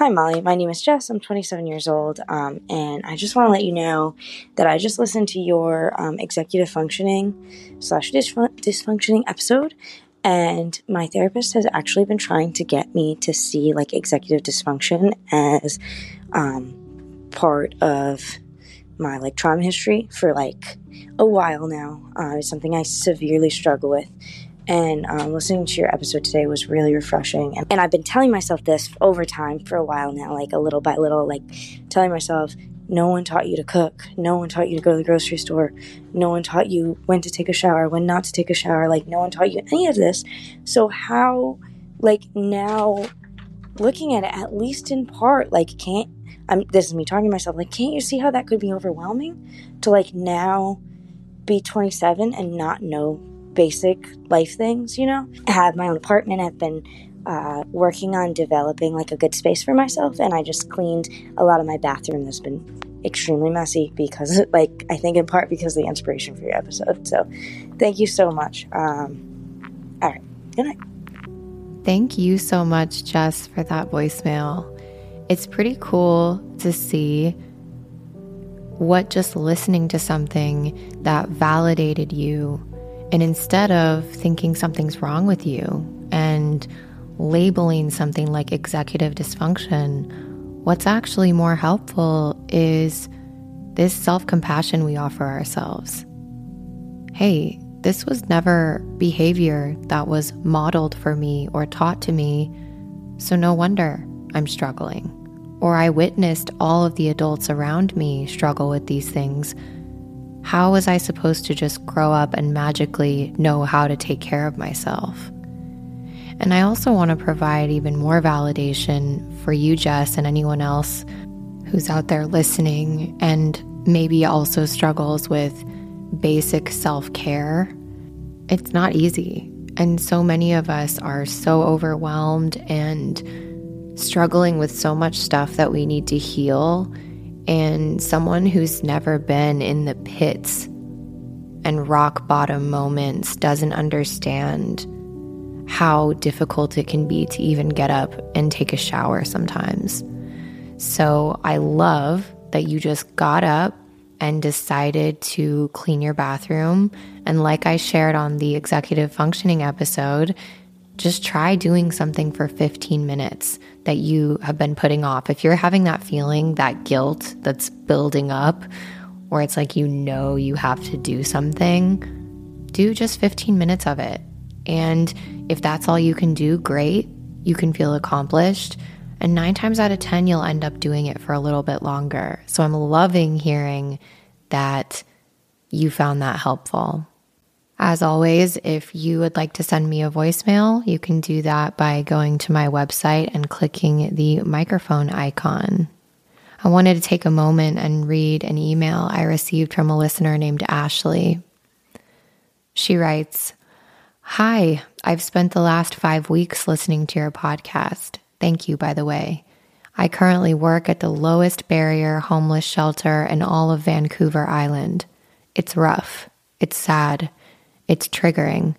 Hi, Molly. My name is Jess. I'm 27 years old, um, and I just want to let you know that I just listened to your um, executive functioning slash dysfunctioning episode, and my therapist has actually been trying to get me to see like executive dysfunction as um, part of my like trauma history for like a while now. Uh, it's something I severely struggle with, and um, listening to your episode today was really refreshing. And, and I've been telling myself this over time for a while now, like a little by little, like telling myself, no one taught you to cook. No one taught you to go to the grocery store. No one taught you when to take a shower, when not to take a shower. Like, no one taught you any of this. So, how, like, now looking at it, at least in part, like, can't, I'm, this is me talking to myself, like, can't you see how that could be overwhelming to, like, now be 27 and not know basic life things, you know. I have my own apartment. I've been uh, working on developing like a good space for myself, and I just cleaned a lot of my bathroom that's been extremely messy because, like, I think in part because of the inspiration for your episode. So, thank you so much. Um, all right, good night. Thank you so much, Jess, for that voicemail. It's pretty cool to see what just listening to something that validated you and instead of thinking something's wrong with you and labeling something like executive dysfunction, what's actually more helpful is this self compassion we offer ourselves. Hey, this was never behavior that was modeled for me or taught to me, so no wonder I'm struggling. Or I witnessed all of the adults around me struggle with these things how was I supposed to just grow up and magically know how to take care of myself? And I also want to provide even more validation for you, Jess, and anyone else who's out there listening and maybe also struggles with basic self care. It's not easy. And so many of us are so overwhelmed and struggling with so much stuff that we need to heal and someone who's never been in the pits and rock bottom moments doesn't understand how difficult it can be to even get up and take a shower sometimes. So I love that you just got up and decided to clean your bathroom. And like I shared on the executive functioning episode, just try doing something for 15 minutes that you have been putting off. If you're having that feeling, that guilt that's building up, or it's like you know you have to do something, do just 15 minutes of it. And if that's all you can do, great. You can feel accomplished. And nine times out of 10, you'll end up doing it for a little bit longer. So I'm loving hearing that you found that helpful. As always, if you would like to send me a voicemail, you can do that by going to my website and clicking the microphone icon. I wanted to take a moment and read an email I received from a listener named Ashley. She writes Hi, I've spent the last five weeks listening to your podcast. Thank you, by the way. I currently work at the lowest barrier homeless shelter in all of Vancouver Island. It's rough. It's sad. It's triggering.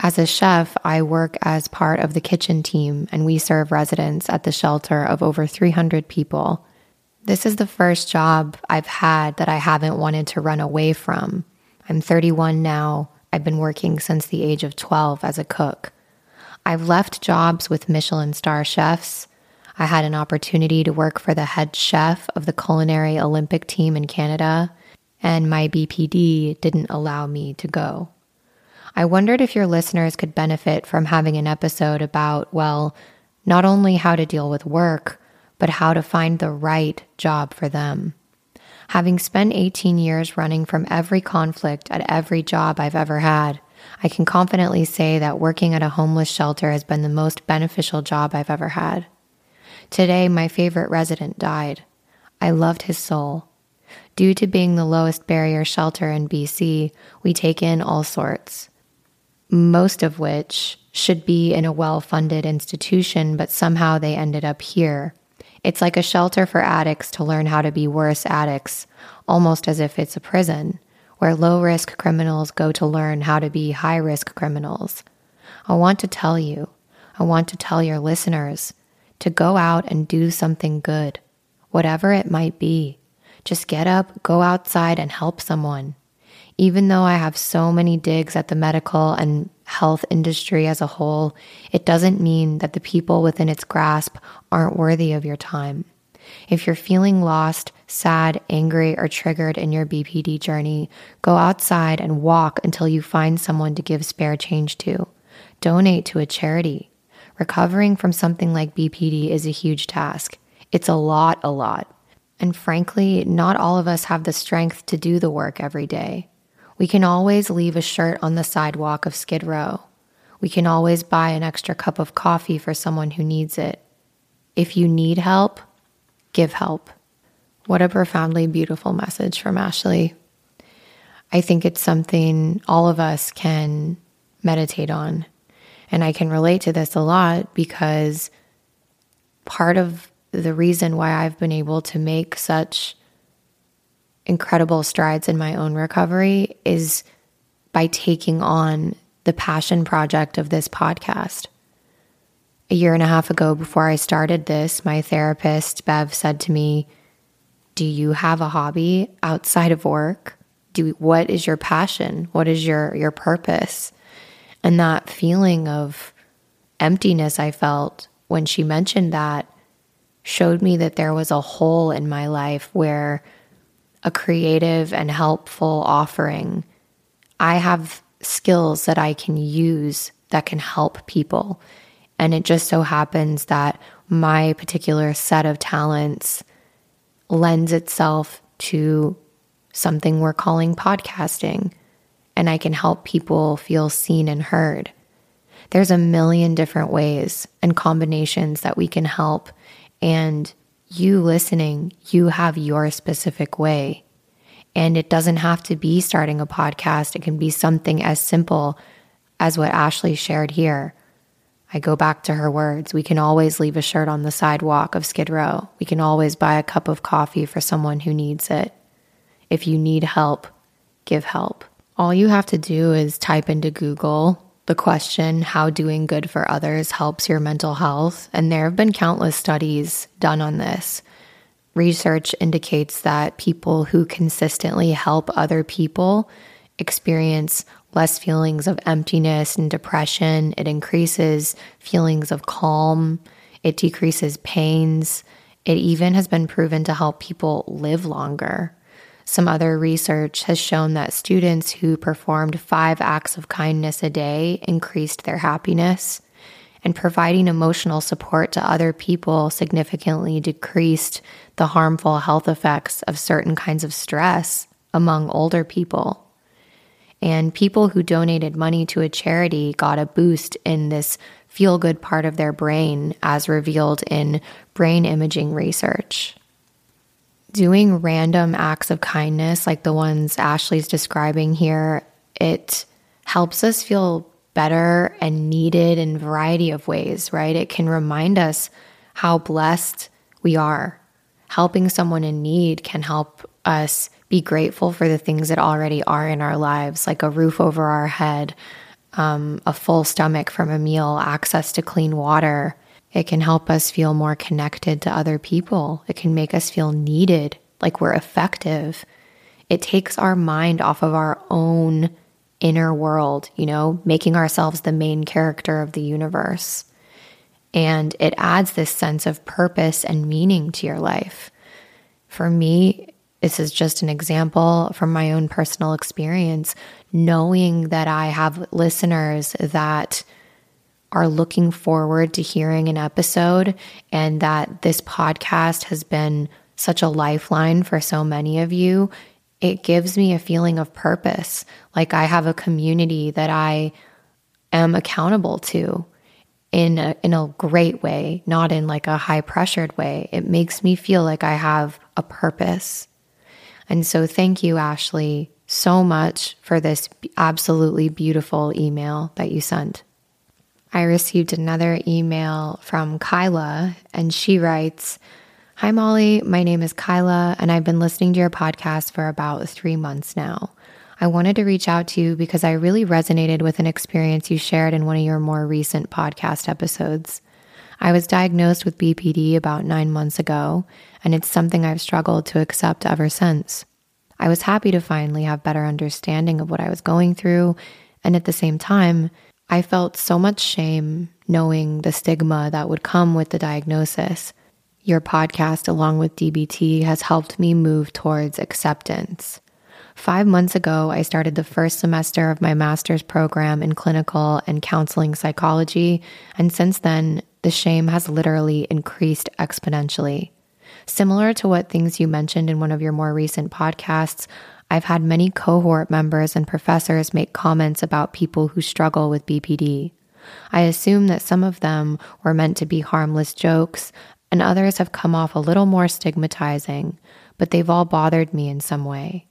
As a chef, I work as part of the kitchen team, and we serve residents at the shelter of over 300 people. This is the first job I've had that I haven't wanted to run away from. I'm 31 now. I've been working since the age of 12 as a cook. I've left jobs with Michelin star chefs. I had an opportunity to work for the head chef of the culinary Olympic team in Canada, and my BPD didn't allow me to go. I wondered if your listeners could benefit from having an episode about, well, not only how to deal with work, but how to find the right job for them. Having spent 18 years running from every conflict at every job I've ever had, I can confidently say that working at a homeless shelter has been the most beneficial job I've ever had. Today, my favorite resident died. I loved his soul. Due to being the lowest barrier shelter in BC, we take in all sorts, most of which should be in a well funded institution, but somehow they ended up here. It's like a shelter for addicts to learn how to be worse addicts, almost as if it's a prison, where low risk criminals go to learn how to be high risk criminals. I want to tell you, I want to tell your listeners to go out and do something good, whatever it might be. Just get up, go outside, and help someone. Even though I have so many digs at the medical and health industry as a whole, it doesn't mean that the people within its grasp aren't worthy of your time. If you're feeling lost, sad, angry, or triggered in your BPD journey, go outside and walk until you find someone to give spare change to. Donate to a charity. Recovering from something like BPD is a huge task. It's a lot, a lot. And frankly, not all of us have the strength to do the work every day. We can always leave a shirt on the sidewalk of Skid Row. We can always buy an extra cup of coffee for someone who needs it. If you need help, give help. What a profoundly beautiful message from Ashley. I think it's something all of us can meditate on. And I can relate to this a lot because part of the reason why I've been able to make such incredible strides in my own recovery is by taking on the passion project of this podcast. A year and a half ago, before I started this, my therapist, Bev, said to me, Do you have a hobby outside of work? Do, what is your passion? What is your, your purpose? And that feeling of emptiness I felt when she mentioned that showed me that there was a hole in my life where a creative and helpful offering, I have skills that I can use that can help people. And it just so happens that my particular set of talents lends itself to something we're calling podcasting. And I can help people feel seen and heard. There's a million different ways and combinations that we can help. And you listening, you have your specific way. And it doesn't have to be starting a podcast, it can be something as simple as what Ashley shared here. I go back to her words. We can always leave a shirt on the sidewalk of Skid Row. We can always buy a cup of coffee for someone who needs it. If you need help, give help. All you have to do is type into Google the question, How doing good for others helps your mental health? And there have been countless studies done on this. Research indicates that people who consistently help other people experience less feelings of emptiness and depression. It increases feelings of calm. It decreases pains. It even has been proven to help people live longer. Some other research has shown that students who performed five acts of kindness a day increased their happiness, and providing emotional support to other people significantly decreased the harmful health effects of certain kinds of stress among older people. And people who donated money to a charity got a boost in this feel good part of their brain, as revealed in brain imaging research doing random acts of kindness like the ones Ashley's describing here, it helps us feel better and needed in a variety of ways, right? It can remind us how blessed we are. Helping someone in need can help us be grateful for the things that already are in our lives, like a roof over our head, um, a full stomach from a meal, access to clean water, it can help us feel more connected to other people. It can make us feel needed, like we're effective. It takes our mind off of our own inner world, you know, making ourselves the main character of the universe. And it adds this sense of purpose and meaning to your life. For me, this is just an example from my own personal experience, knowing that I have listeners that are looking forward to hearing an episode and that this podcast has been such a lifeline for so many of you it gives me a feeling of purpose. Like I have a community that I am accountable to in a, in a great way, not in like a high pressured way. It makes me feel like I have a purpose. And so thank you, Ashley, so much for this absolutely beautiful email that you sent. I received another email from Kyla, and she writes, Hi, Molly. My name is Kyla, and I've been listening to your podcast for about three months now. I wanted to reach out to you because I really resonated with an experience you shared in one of your more recent podcast episodes. I was diagnosed with BPD about nine months ago, and it's something I've struggled to accept ever since. I was happy to finally have better understanding of what I was going through, and at the same time, I felt so much shame knowing the stigma that would come with the diagnosis. Your podcast, along with DBT, has helped me move towards acceptance. Five months ago, I started the first semester of my master's program in clinical and counseling psychology, and since then, the shame has literally increased exponentially. Similar to what things you mentioned in one of your more recent podcasts, I've had many cohort members and professors make comments about people who struggle with BPD. I assume that some of them were meant to be harmless jokes, and others have come off a little more stigmatizing, but they've all bothered me in some way.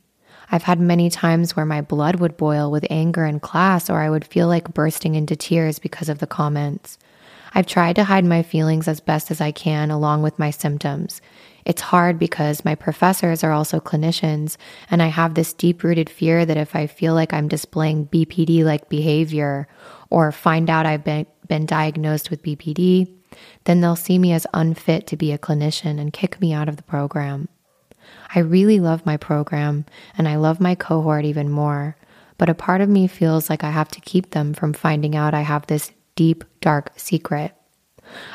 I've had many times where my blood would boil with anger in class, or I would feel like bursting into tears because of the comments. I've tried to hide my feelings as best as I can along with my symptoms. It's hard because my professors are also clinicians, and I have this deep rooted fear that if I feel like I'm displaying BPD like behavior or find out I've been, been diagnosed with BPD, then they'll see me as unfit to be a clinician and kick me out of the program. I really love my program and I love my cohort even more, but a part of me feels like I have to keep them from finding out I have this deep, dark secret.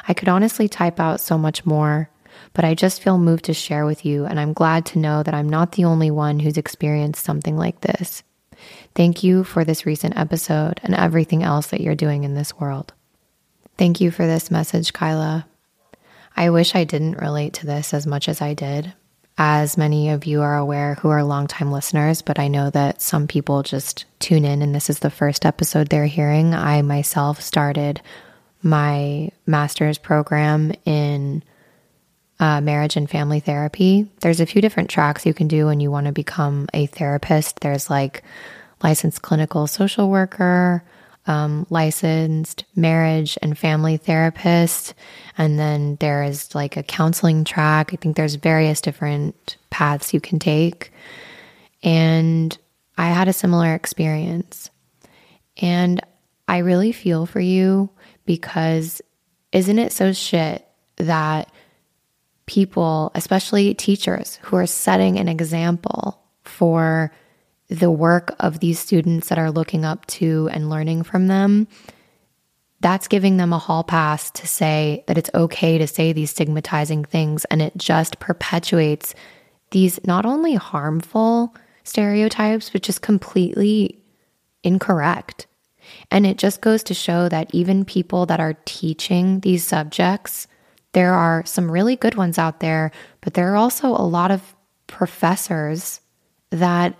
I could honestly type out so much more, but I just feel moved to share with you, and I'm glad to know that I'm not the only one who's experienced something like this. Thank you for this recent episode and everything else that you're doing in this world. Thank you for this message, Kyla. I wish I didn't relate to this as much as I did, as many of you are aware who are longtime listeners, but I know that some people just tune in and this is the first episode they're hearing. I myself started my master's program in uh, marriage and family therapy. There's a few different tracks you can do when you want to become a therapist. There's like licensed clinical social worker, um, licensed marriage and family therapist. And then there is like a counseling track. I think there's various different paths you can take. And I had a similar experience. And I really feel for you because isn't it so shit that people, especially teachers who are setting an example for the work of these students that are looking up to and learning from them, that's giving them a hall pass to say that it's okay to say these stigmatizing things. And it just perpetuates these not only harmful stereotypes, but just completely incorrect. And it just goes to show that even people that are teaching these subjects, there are some really good ones out there, but there are also a lot of professors that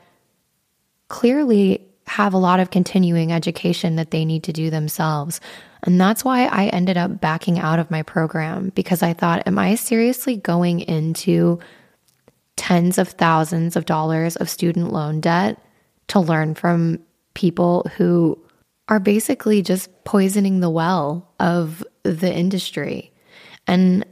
clearly have a lot of continuing education that they need to do themselves. And that's why I ended up backing out of my program because I thought, am I seriously going into tens of thousands of dollars of student loan debt to learn from people who are basically just poisoning the well of the industry? And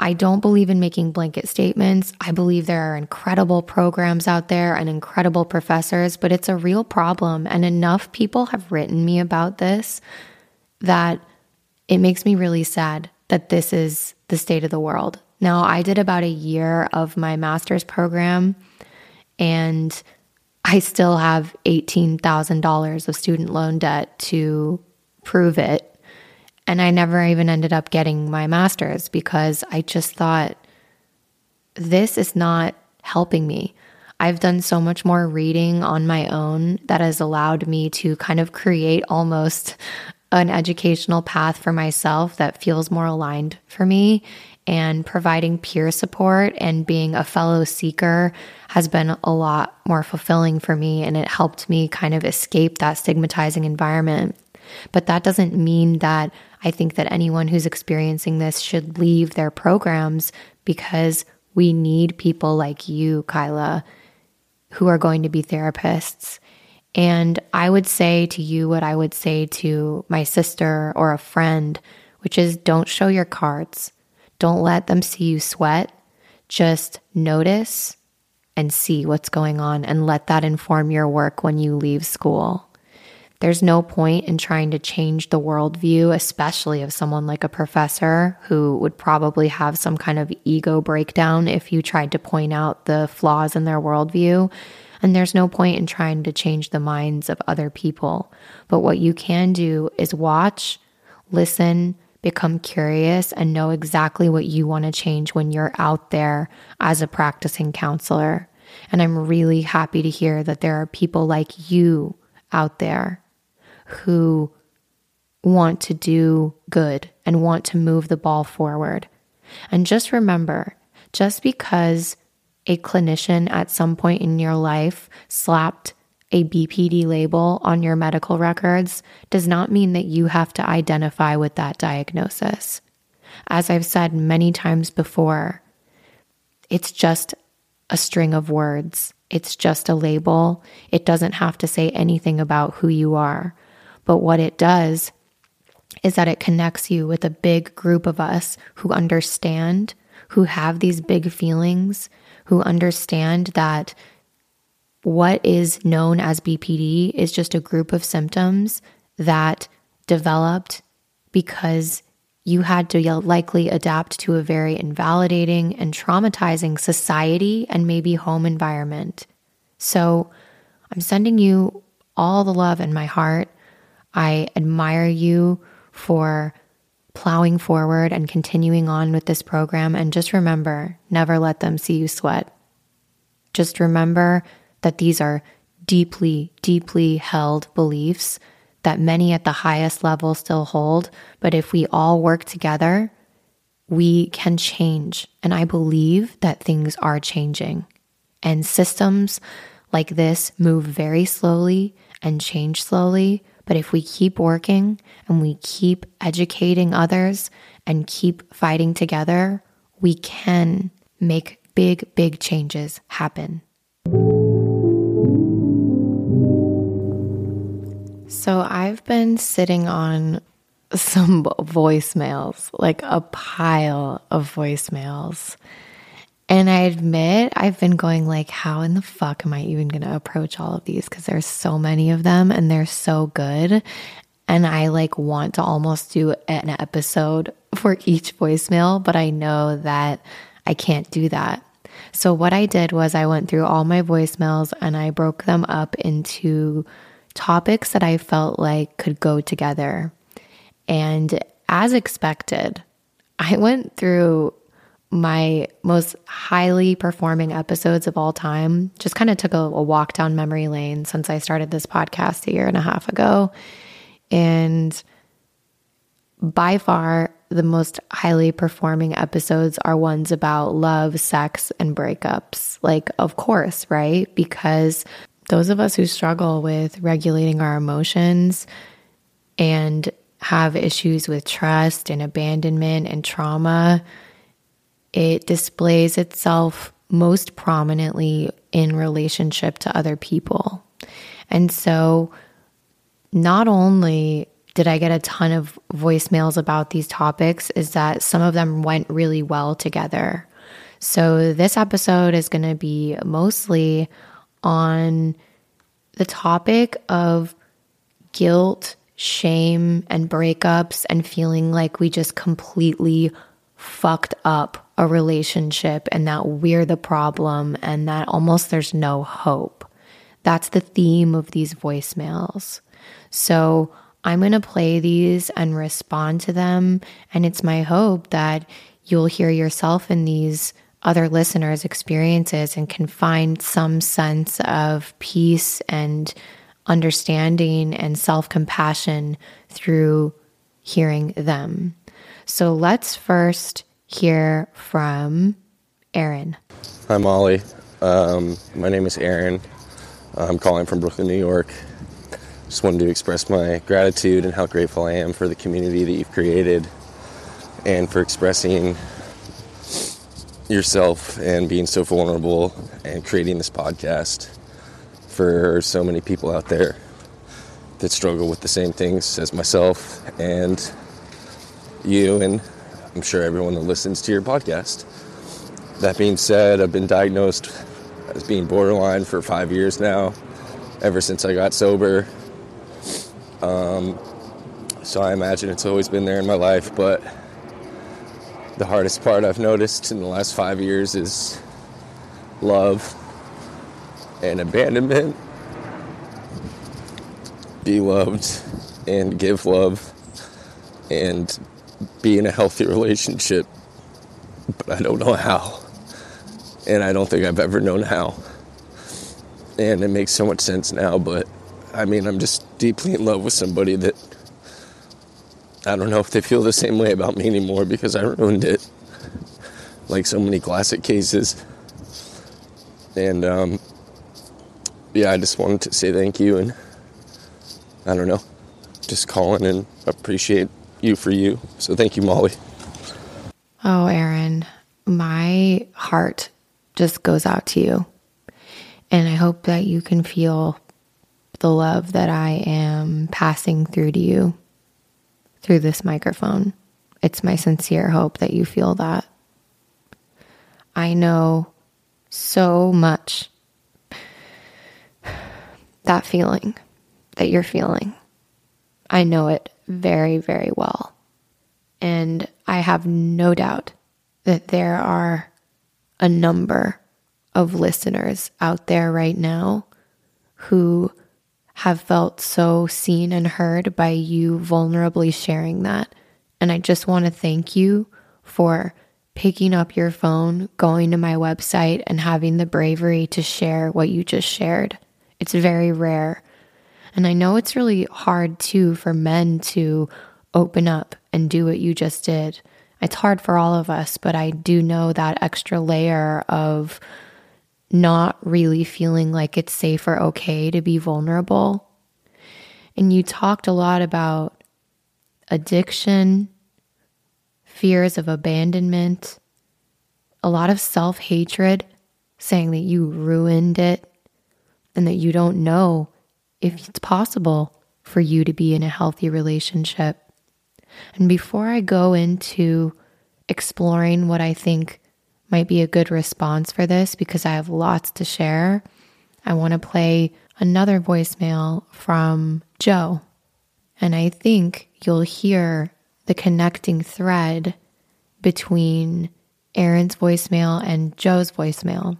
I don't believe in making blanket statements. I believe there are incredible programs out there and incredible professors, but it's a real problem. And enough people have written me about this that it makes me really sad that this is the state of the world. Now, I did about a year of my master's program and I still have $18,000 of student loan debt to prove it. And I never even ended up getting my master's because I just thought, this is not helping me. I've done so much more reading on my own that has allowed me to kind of create almost an educational path for myself that feels more aligned for me. and providing peer support and being a fellow seeker has been a lot more fulfilling for me. And it helped me kind of escape that stigmatizing environment. But that doesn't mean that I think that anyone who's experiencing this should leave their programs because we need people like you, Kyla, who are going to be therapists. And I would say to you what I would say to my sister or a friend, which is don't show your cards. Don't let them see you sweat. Just notice and see what's going on and let that inform your work when you leave school. There's no point in trying to change the worldview, especially of someone like a professor who would probably have some kind of ego breakdown if you tried to point out the flaws in their worldview. And there's no point in trying to change the minds of other people. But what you can do is watch, listen, become curious, and know exactly what you want to change when you're out there as a practicing counselor. And I'm really happy to hear that there are people like you out there who want to do good and want to move the ball forward. And just remember just because a clinician at some point in your life slapped a BPD label on your medical records does not mean that you have to identify with that diagnosis. As I've said many times before, it's just a string of words. It's just a label. It doesn't have to say anything about who you are. But what it does is that it connects you with a big group of us who understand, who have these big feelings, who understand that what is known as BPD is just a group of symptoms that developed because you had to likely adapt to a very invalidating and traumatizing society and maybe home environment. So I'm sending you all the love in my heart. I admire you for plowing forward and continuing on with this program. And just remember never let them see you sweat. Just remember that these are deeply, deeply held beliefs that many at the highest level still hold. But if we all work together, we can change. And I believe that things are changing. And systems like this move very slowly and change slowly. But if we keep working and we keep educating others and keep fighting together, we can make big, big changes happen. So I've been sitting on some voicemails, like a pile of voicemails. And I admit I've been going like, how in the fuck am I even going to approach all of these? Because there's so many of them and they're so good. And I like want to almost do an episode for each voicemail, but I know that I can't do that. So what I did was I went through all my voicemails and I broke them up into topics that I felt like could go together. And as expected, I went through my most highly performing episodes of all time. Just kind of took a, a, walk down memory lane since I started this podcast a year and a half ago. And by far, the most highly performing episodes are ones about love, sex, and breakups. Like, of course, right? Because those of us who struggle with regulating our emotions and have issues with trust and abandonment and trauma it displays itself most prominently in relationship to other people. And so, not only did I get a ton of voicemails about these topics, is that some of them went really well together. So, this episode is going to be mostly on the topic of guilt, shame, and breakups, and feeling like we just completely fucked up a relationship and that we're the problem and that almost there's no hope. That's the theme of these voicemails. So I'm going to play these and respond to them. And it's my hope that you'll hear yourself in these other listeners' experiences and can find some sense of peace and understanding and self compassion through hearing them. So let's first hear from Aaron. Hi, Molly. Um, my name is Aaron. I'm calling from Brooklyn, New York. Just wanted to express my gratitude and how grateful I am for the community that you've created and for expressing yourself and being so vulnerable and creating this podcast for so many people out there that struggle with the same things as myself and you, and I'm sure everyone that listens to your podcast. That being said, I've been diagnosed as being borderline for five years now, ever since I got sober. Um, so I imagine it's always been there in my life, but the hardest part I've noticed in the last five years is love and abandonment. Be loved and give love and be in a healthy relationship, but I don't know how and I don't think I've ever known how. And it makes so much sense now, but I mean, I'm just deeply in love with somebody that I don't know if they feel the same way about me anymore because I ruined it. Like so many classic cases. And um, yeah, I just wanted to say thank you and I don't know, just calling and appreciate you for you. So thank you, Molly. Oh, Aaron, my heart just goes out to you. And I hope that you can feel the love that I am passing through to you through this microphone. It's my sincere hope that you feel that. I know so much that feeling that you're feeling. I know it very, very well. And I have no doubt that there are a number of listeners out there right now who have felt so seen and heard by you vulnerably sharing that. And I just want to thank you for picking up your phone, going to my website, and having the bravery to share what you just shared. It's very rare. And I know it's really hard too for men to open up and do what you just did. It's hard for all of us, but I do know that extra layer of not really feeling like it's safe or okay to be vulnerable. And you talked a lot about addiction, fears of abandonment, a lot of self hatred, saying that you ruined it and that you don't know if it's possible for you to be in a healthy relationship. And before I go into exploring what I think might be a good response for this, because I have lots to share, I want to play another voicemail from Joe. And I think you'll hear the connecting thread between Aaron's voicemail and Joe's voicemail.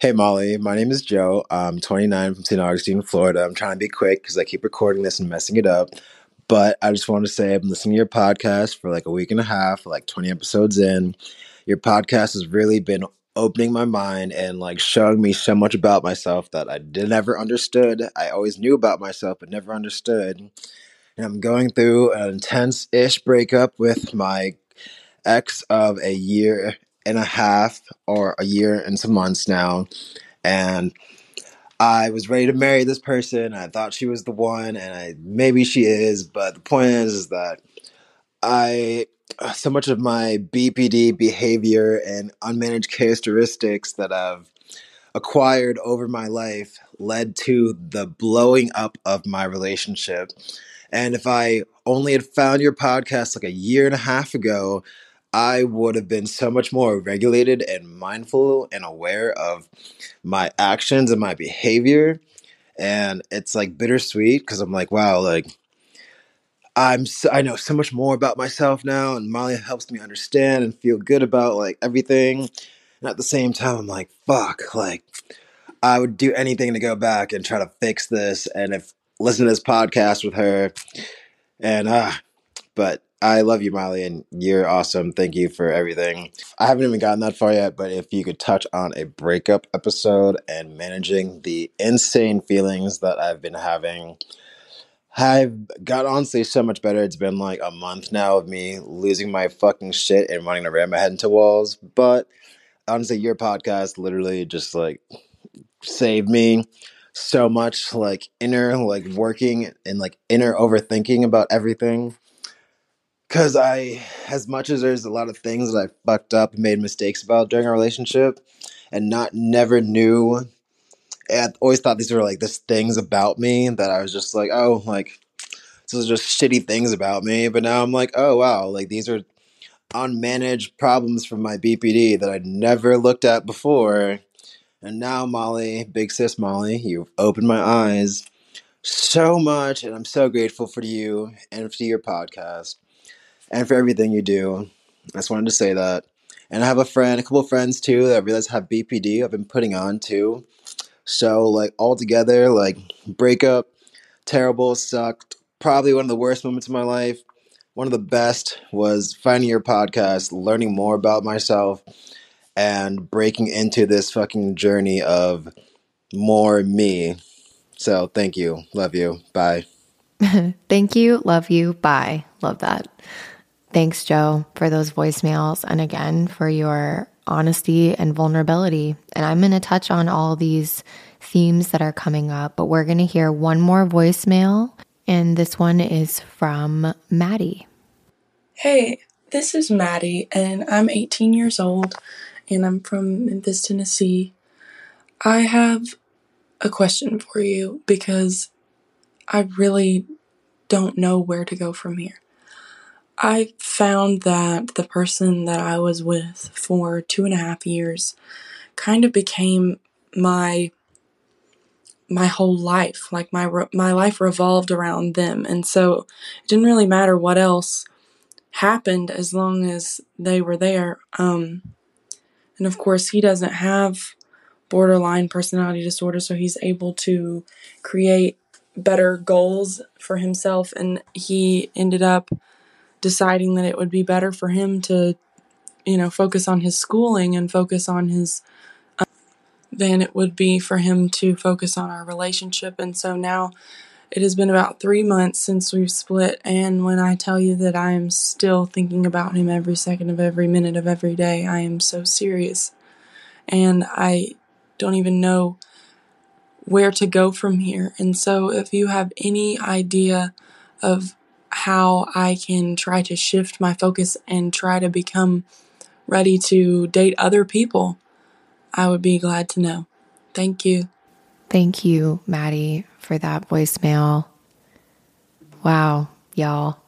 Hey Molly, my name is Joe. I'm 29 from St. Augustine, Florida. I'm trying to be quick because I keep recording this and messing it up. But I just want to say I've been listening to your podcast for like a week and a half, like 20 episodes in. Your podcast has really been opening my mind and like showing me so much about myself that I did never understood. I always knew about myself but never understood. And I'm going through an intense ish breakup with my ex of a year and a half or a year and some months now. And I was ready to marry this person. I thought she was the one, and I maybe she is, but the point is, is that I so much of my BPD behavior and unmanaged characteristics that I've acquired over my life led to the blowing up of my relationship. And if I only had found your podcast like a year and a half ago, I would have been so much more regulated and mindful and aware of my actions and my behavior. And it's like bittersweet because I'm like, wow, like I'm so, I know so much more about myself now, and Molly helps me understand and feel good about like everything. And at the same time, I'm like, fuck, like I would do anything to go back and try to fix this. And if listen to this podcast with her, and uh, but I love you, Molly, and you're awesome. Thank you for everything. I haven't even gotten that far yet, but if you could touch on a breakup episode and managing the insane feelings that I've been having, I've got honestly so much better. It's been like a month now of me losing my fucking shit and wanting to ram my head into walls. But honestly, your podcast literally just like saved me so much like inner like working and like inner overthinking about everything. Cause I, as much as there's a lot of things that I fucked up and made mistakes about during our relationship, and not never knew I always thought these were like this things about me that I was just like, oh, like these are just shitty things about me. But now I'm like, oh wow, like these are unmanaged problems from my BPD that I'd never looked at before. And now, Molly, big sis Molly, you've opened my eyes so much, and I'm so grateful for you and for your podcast and for everything you do. I just wanted to say that. And I have a friend, a couple of friends too that I realize have BPD. I've been putting on too. So like all together, like breakup, terrible, sucked. Probably one of the worst moments of my life. One of the best was finding your podcast, learning more about myself, and breaking into this fucking journey of more me. So thank you. Love you. Bye. Thank you. Love you. Bye. Love that. Thanks, Joe, for those voicemails. And again, for your honesty and vulnerability. And I'm going to touch on all these themes that are coming up, but we're going to hear one more voicemail. And this one is from Maddie. Hey, this is Maddie, and I'm 18 years old, and I'm from Memphis, Tennessee. I have a question for you because I really don't know where to go from here. I found that the person that I was with for two and a half years kind of became my my whole life. Like my my life revolved around them, and so it didn't really matter what else happened as long as they were there. Um, and of course, he doesn't have borderline personality disorder, so he's able to create better goals for himself, and he ended up deciding that it would be better for him to, you know, focus on his schooling and focus on his um, than it would be for him to focus on our relationship. And so now it has been about three months since we've split. And when I tell you that I am still thinking about him every second of every minute of every day, I am so serious. And I don't even know where to go from here. And so if you have any idea of how I can try to shift my focus and try to become ready to date other people, I would be glad to know. Thank you. Thank you, Maddie, for that voicemail. Wow, y'all.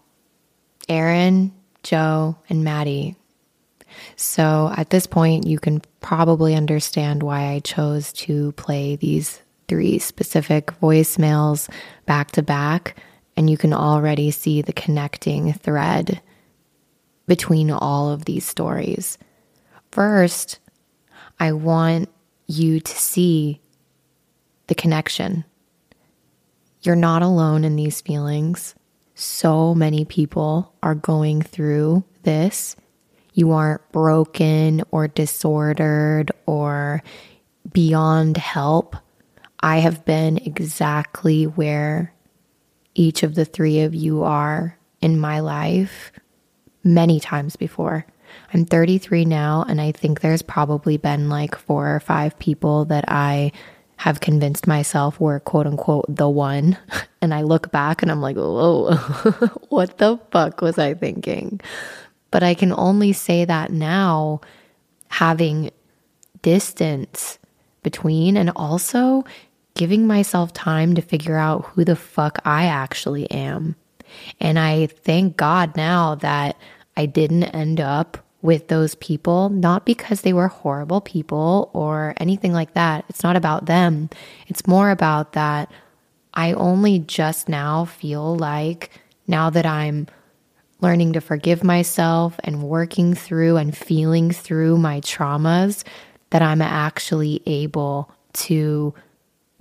Aaron, Joe, and Maddie. So at this point, you can probably understand why I chose to play these three specific voicemails back to back and you can already see the connecting thread between all of these stories. First, I want you to see the connection. You're not alone in these feelings. So many people are going through this. You aren't broken or disordered or beyond help. I have been exactly where each of the three of you are in my life many times before. I'm 33 now, and I think there's probably been like four or five people that I have convinced myself were quote unquote the one. And I look back and I'm like, whoa, what the fuck was I thinking? But I can only say that now, having distance between and also giving myself time to figure out who the fuck I actually am. And I thank God now that I didn't end up with those people, not because they were horrible people or anything like that. It's not about them. It's more about that I only just now feel like now that I'm learning to forgive myself and working through and feeling through my traumas, that I'm actually able to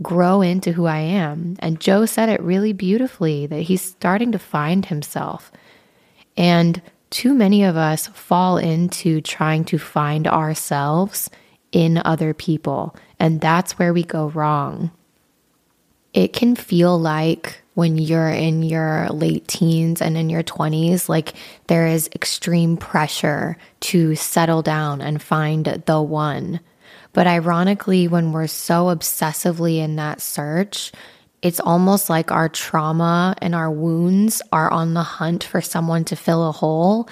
grow into who I am. And Joe said it really beautifully that he's starting to find himself. And too many of us fall into trying to find ourselves in other people. And that's where we go wrong. it can feel like when you're in your late teens and in your 20s, like there is extreme pressure to settle down and find the one. But ironically, when we're so obsessively in that search, it's almost like our trauma and our wounds are on the hunt for someone to fill a hole.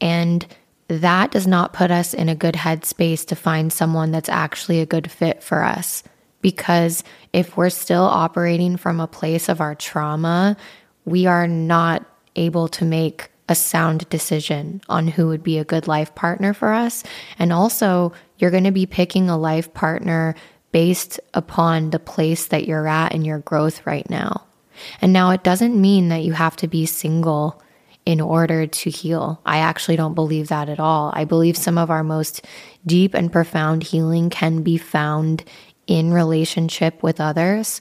And that does not put us in a good headspace to find someone that's actually a good fit for us. Because if we're still operating from a place of our trauma, we are not able to make a sound decision on who would be a good life partner for us. And also, you're going to be picking a life partner based upon the place that you're at in your growth right now. And now it doesn't mean that you have to be single in order to heal. I actually don't believe that at all. I believe some of our most deep and profound healing can be found in relationship with others.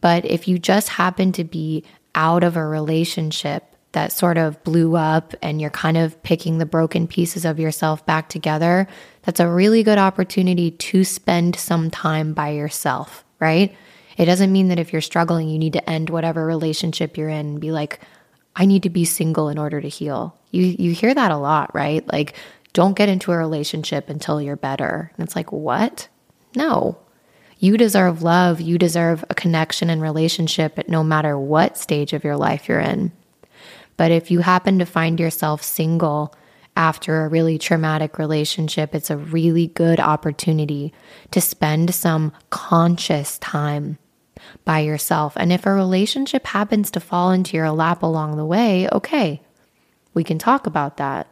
But if you just happen to be out of a relationship that sort of blew up and you're kind of picking the broken pieces of yourself back together, that's a really good opportunity to spend some time by yourself, right? It doesn't mean that if you're struggling, you need to end whatever relationship you're in and be like, I need to be single in order to heal. You you hear that a lot, right? Like, don't get into a relationship until you're better. And it's like, what? No. You deserve love. You deserve a connection and relationship at no matter what stage of your life you're in. But if you happen to find yourself single after a really traumatic relationship, it's a really good opportunity to spend some conscious time by yourself. And if a relationship happens to fall into your lap along the way, okay, we can talk about that.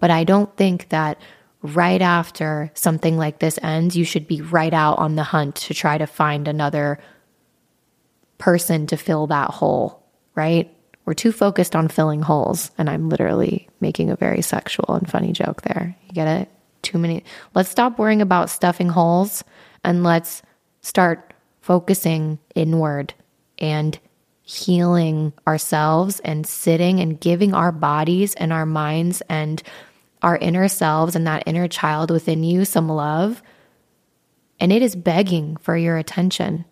But I don't think that right after something like this ends, you should be right out on the hunt to try to find another person to fill that hole, right? We're too focused on filling holes. And I'm literally making a very sexual and funny joke there. You get it? Too many. Let's stop worrying about stuffing holes and let's start focusing inward and healing ourselves and sitting and giving our bodies and our minds and our inner selves and that inner child within you some love. And it is begging for your attention.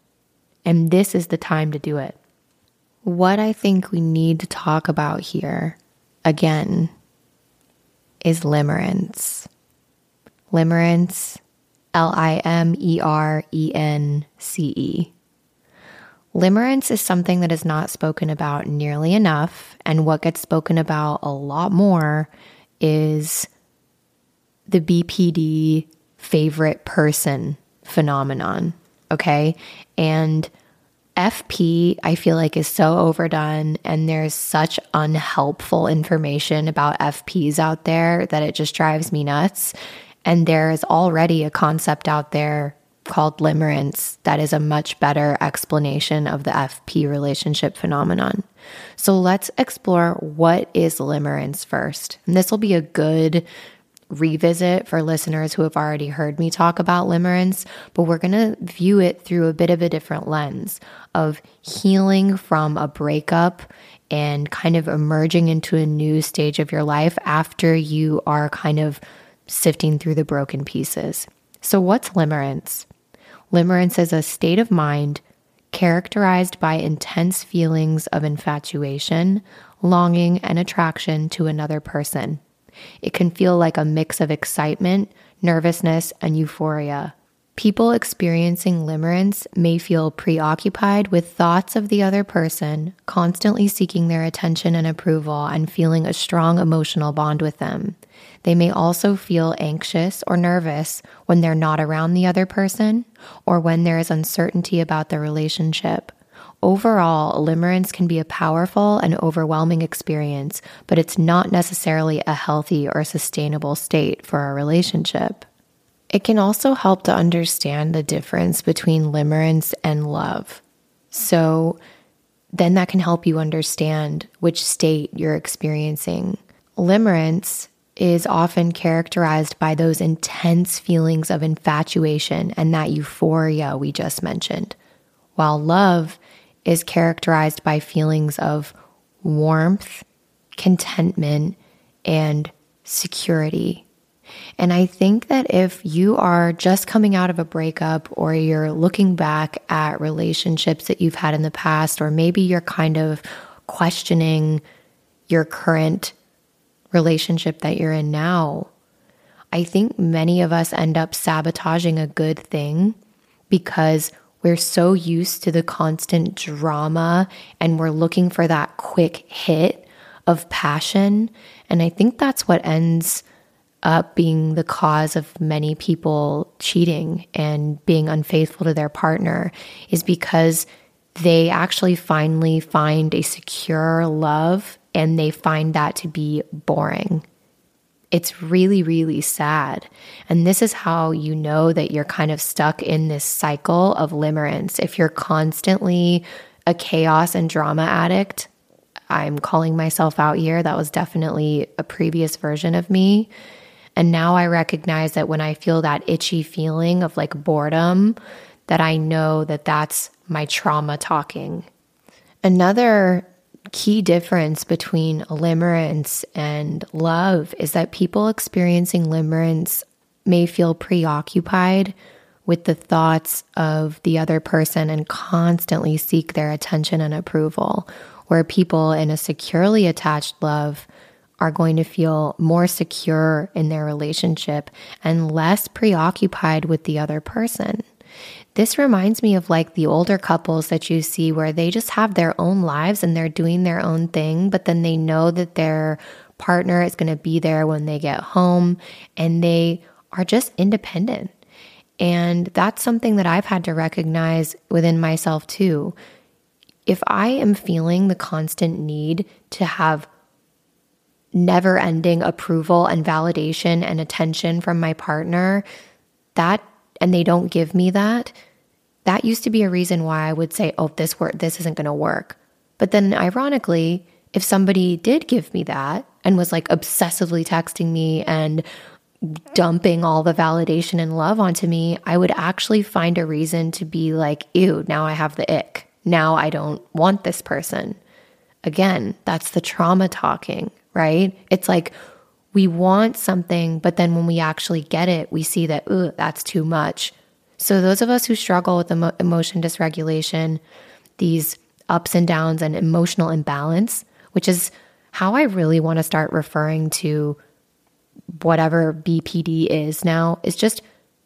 And this is the time to do it. What I think we need to talk about here, again, is limerence. Limerence, L I M E R E N C E. Limerence is something that is not spoken about nearly enough, and what gets spoken about a lot more is the BPD favorite person phenomenon. Okay. And FP, I feel like, is so overdone, and there's such unhelpful information about FPs out there that it just drives me nuts. And there is already a concept out there called limerence that is a much better explanation of the FP relationship phenomenon. So let's explore what is limerence first. And this will be a good revisit for listeners who have already heard me talk about limerence, but we're going to view it through a bit of a different lens of healing from a breakup and kind of emerging into a new stage of your life after you are kind of sifting through the broken pieces. So, what's limerence? Limerence is a state of mind characterized by intense feelings of infatuation, longing, and attraction to another person. It can feel like a mix of excitement, nervousness, and euphoria. People experiencing limerence may feel preoccupied with thoughts of the other person, constantly seeking their attention and approval, and feeling a strong emotional bond with them. They may also feel anxious or nervous when they're not around the other person or when there is uncertainty about the relationship. Overall, limerence can be a powerful and overwhelming experience, but it's not necessarily a healthy or sustainable state for a relationship. It can also help to understand the difference between limerence and love. So, then that can help you understand which state you're experiencing. Limerence is often characterized by those intense feelings of infatuation and that euphoria we just mentioned, while love is characterized by feelings of warmth, contentment, and security. And I think that if you are just coming out of a breakup or you're looking back at relationships that you've had in the past, or maybe you're kind of questioning your current relationship that you're in now, I think many of us end up sabotaging a good thing because we're so used to the constant drama and we're looking for that quick hit of passion. And I think that's what ends up being the cause of many people cheating and being unfaithful to their partner is because they actually finally find a secure love and they find that to be boring. It's really, really sad. And this is how you know that you're kind of stuck in this cycle of limerence. If you're constantly a chaos and drama addict, I'm calling myself out here. That was definitely a previous version of me. And now I recognize that when I feel that itchy feeling of like boredom, that I know that that's my trauma talking. Another key difference between limerence and love is that people experiencing limerence may feel preoccupied with the thoughts of the other person and constantly seek their attention and approval, where people in a securely attached love are going to feel more secure in their relationship and less preoccupied with the other person. This reminds me of like the older couples that you see where they just have their own lives and they're doing their own thing, but then they know that their partner is going to be there when they get home and they are just independent. And that's something that I've had to recognize within myself too. If I am feeling the constant need to have never ending approval and validation and attention from my partner, that and they don't give me that, that used to be a reason why I would say, "Oh, this work this isn't going to work." But then ironically, if somebody did give me that and was like obsessively texting me and dumping all the validation and love onto me, I would actually find a reason to be like, ew, now I have the ick. Now I don't want this person. Again, that's the trauma talking, right? It's like we want something, but then when we actually get it, we see that, ooh, that's too much. So, those of us who struggle with emo- emotion dysregulation, these ups and downs and emotional imbalance, which is how I really want to start referring to whatever BPD is now, is just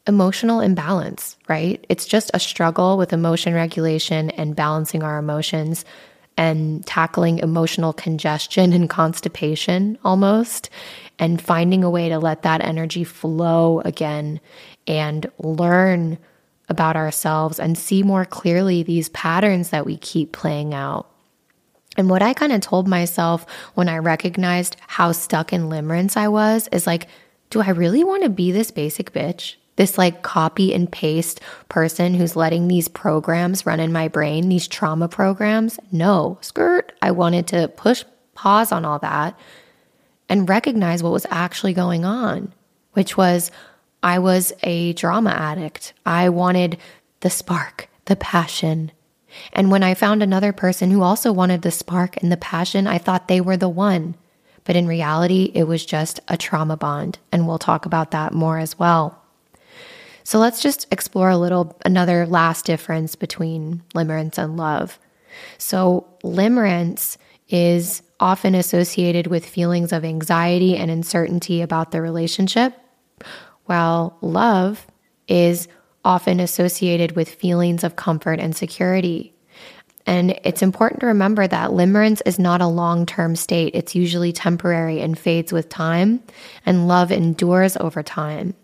emotional imbalance, right? It's just a struggle with emotion regulation and balancing our emotions and tackling emotional congestion and constipation almost and finding a way to let that energy flow again and learn about ourselves and see more clearly these patterns that we keep playing out. And what I kind of told myself when I recognized how stuck in limerence I was is like, do I really want to be this basic bitch? This like copy and paste person who's letting these programs run in my brain, these trauma programs? No, skirt. I wanted to push pause on all that and recognize what was actually going on, which was I was a drama addict. I wanted the spark, the passion. And when I found another person who also wanted the spark and the passion, I thought they were the one. But in reality, it was just a trauma bond. And we'll talk about that more as well. So let's just explore a little another last difference between limerence and love. So, limerence is often associated with feelings of anxiety and uncertainty about the relationship, while love is often associated with feelings of comfort and security. And it's important to remember that limerence is not a long term state. It's usually temporary and fades with time, and love endures over time.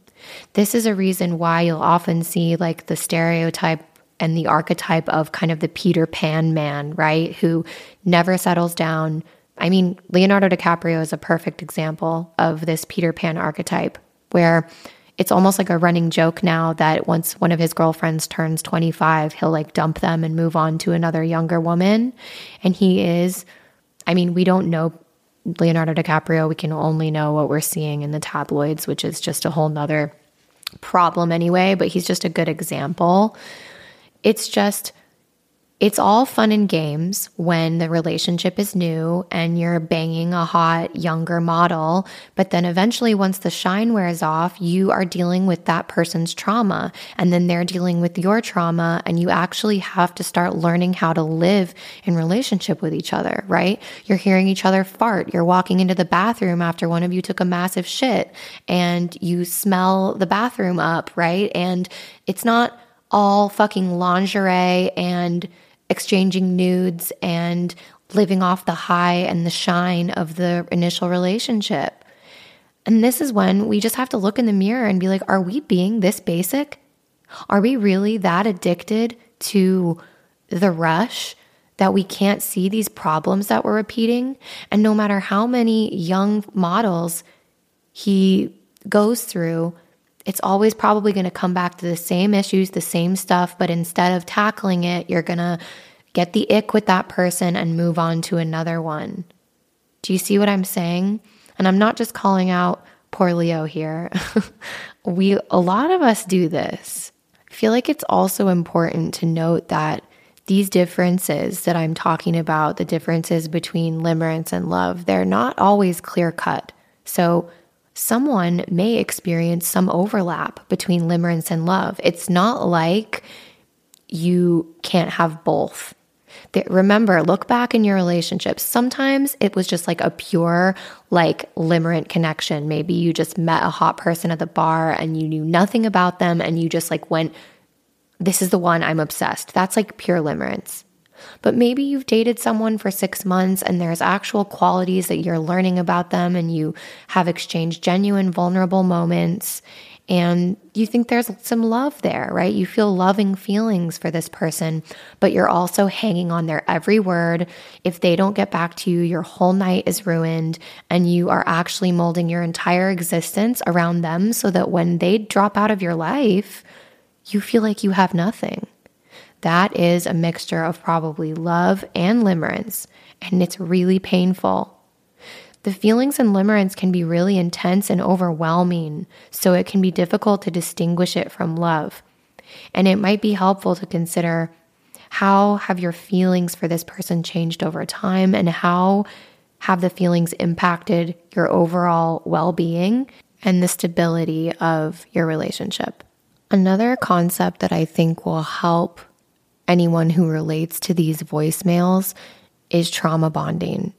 This is a reason why you'll often see like the stereotype and the archetype of kind of the Peter Pan man, right? Who never settles down, I mean, Leonardo DiCaprio is a perfect example of this Peter Pan archetype where it's almost like a running joke now that once one of his girlfriends turns 25, he'll like dump them and move on to another younger woman. And he is, I mean, we don't know Leonardo DiCaprio. We can only know what we're seeing in the tabloids, which is just a whole nother problem anyway, but he's just a good example. It's just it's all fun and games when the relationship is new and you're banging a hot younger model. But then eventually, once the shine wears off, you are dealing with that person's trauma. And then they're dealing with your trauma. And you actually have to start learning how to live in relationship with each other, right? You're hearing each other fart. You're walking into the bathroom after one of you took a massive shit and you smell the bathroom up, right? And it's not all fucking lingerie and exchanging nudes and living off the high and the shine of the initial relationship. And this is when we just have to look in the mirror and be like, are we being this basic? Are we really that addicted to the rush that we can't see these problems that we're repeating? And no matter how many young models he goes through, it's always probably going to come back to the same issues, the same stuff, but instead of tackling it, you're going to get the ick with that person and move on to another one. Do you see what I'm saying? And I'm not just calling out poor Leo here. we a lot of us do this. I feel like it's also important to note that these differences that I'm talking about, the differences between limerence and love, they're not always clear cut. So someone may experience some overlap between limerence and love. It's not like you can't have both. Remember, look back in your relationships. Sometimes it was just like a pure, like limerent connection. Maybe you just met a hot person at the bar and you knew nothing about them and you just like went, This is the one I'm obsessed. That's like pure limerence. But maybe you've dated someone for six months and there's actual qualities that you're learning about them and you have exchanged genuine, vulnerable moments and you think there's some love there, right? You feel loving feelings for this person, but you're also hanging on their every word. If they don't get back to you, your whole night is ruined, and you are actually molding your entire existence around them so that when they drop out of your life, you feel like you have nothing. That is a mixture of probably love and limerence, and it's really painful. The feelings in limerence can be really intense and overwhelming, so it can be difficult to distinguish it from love. And it might be helpful to consider how have your feelings for this person changed over time and how have the feelings impacted your overall well being and the stability of your relationship. Another concept that I think will help anyone who relates to these voicemails is trauma bonding.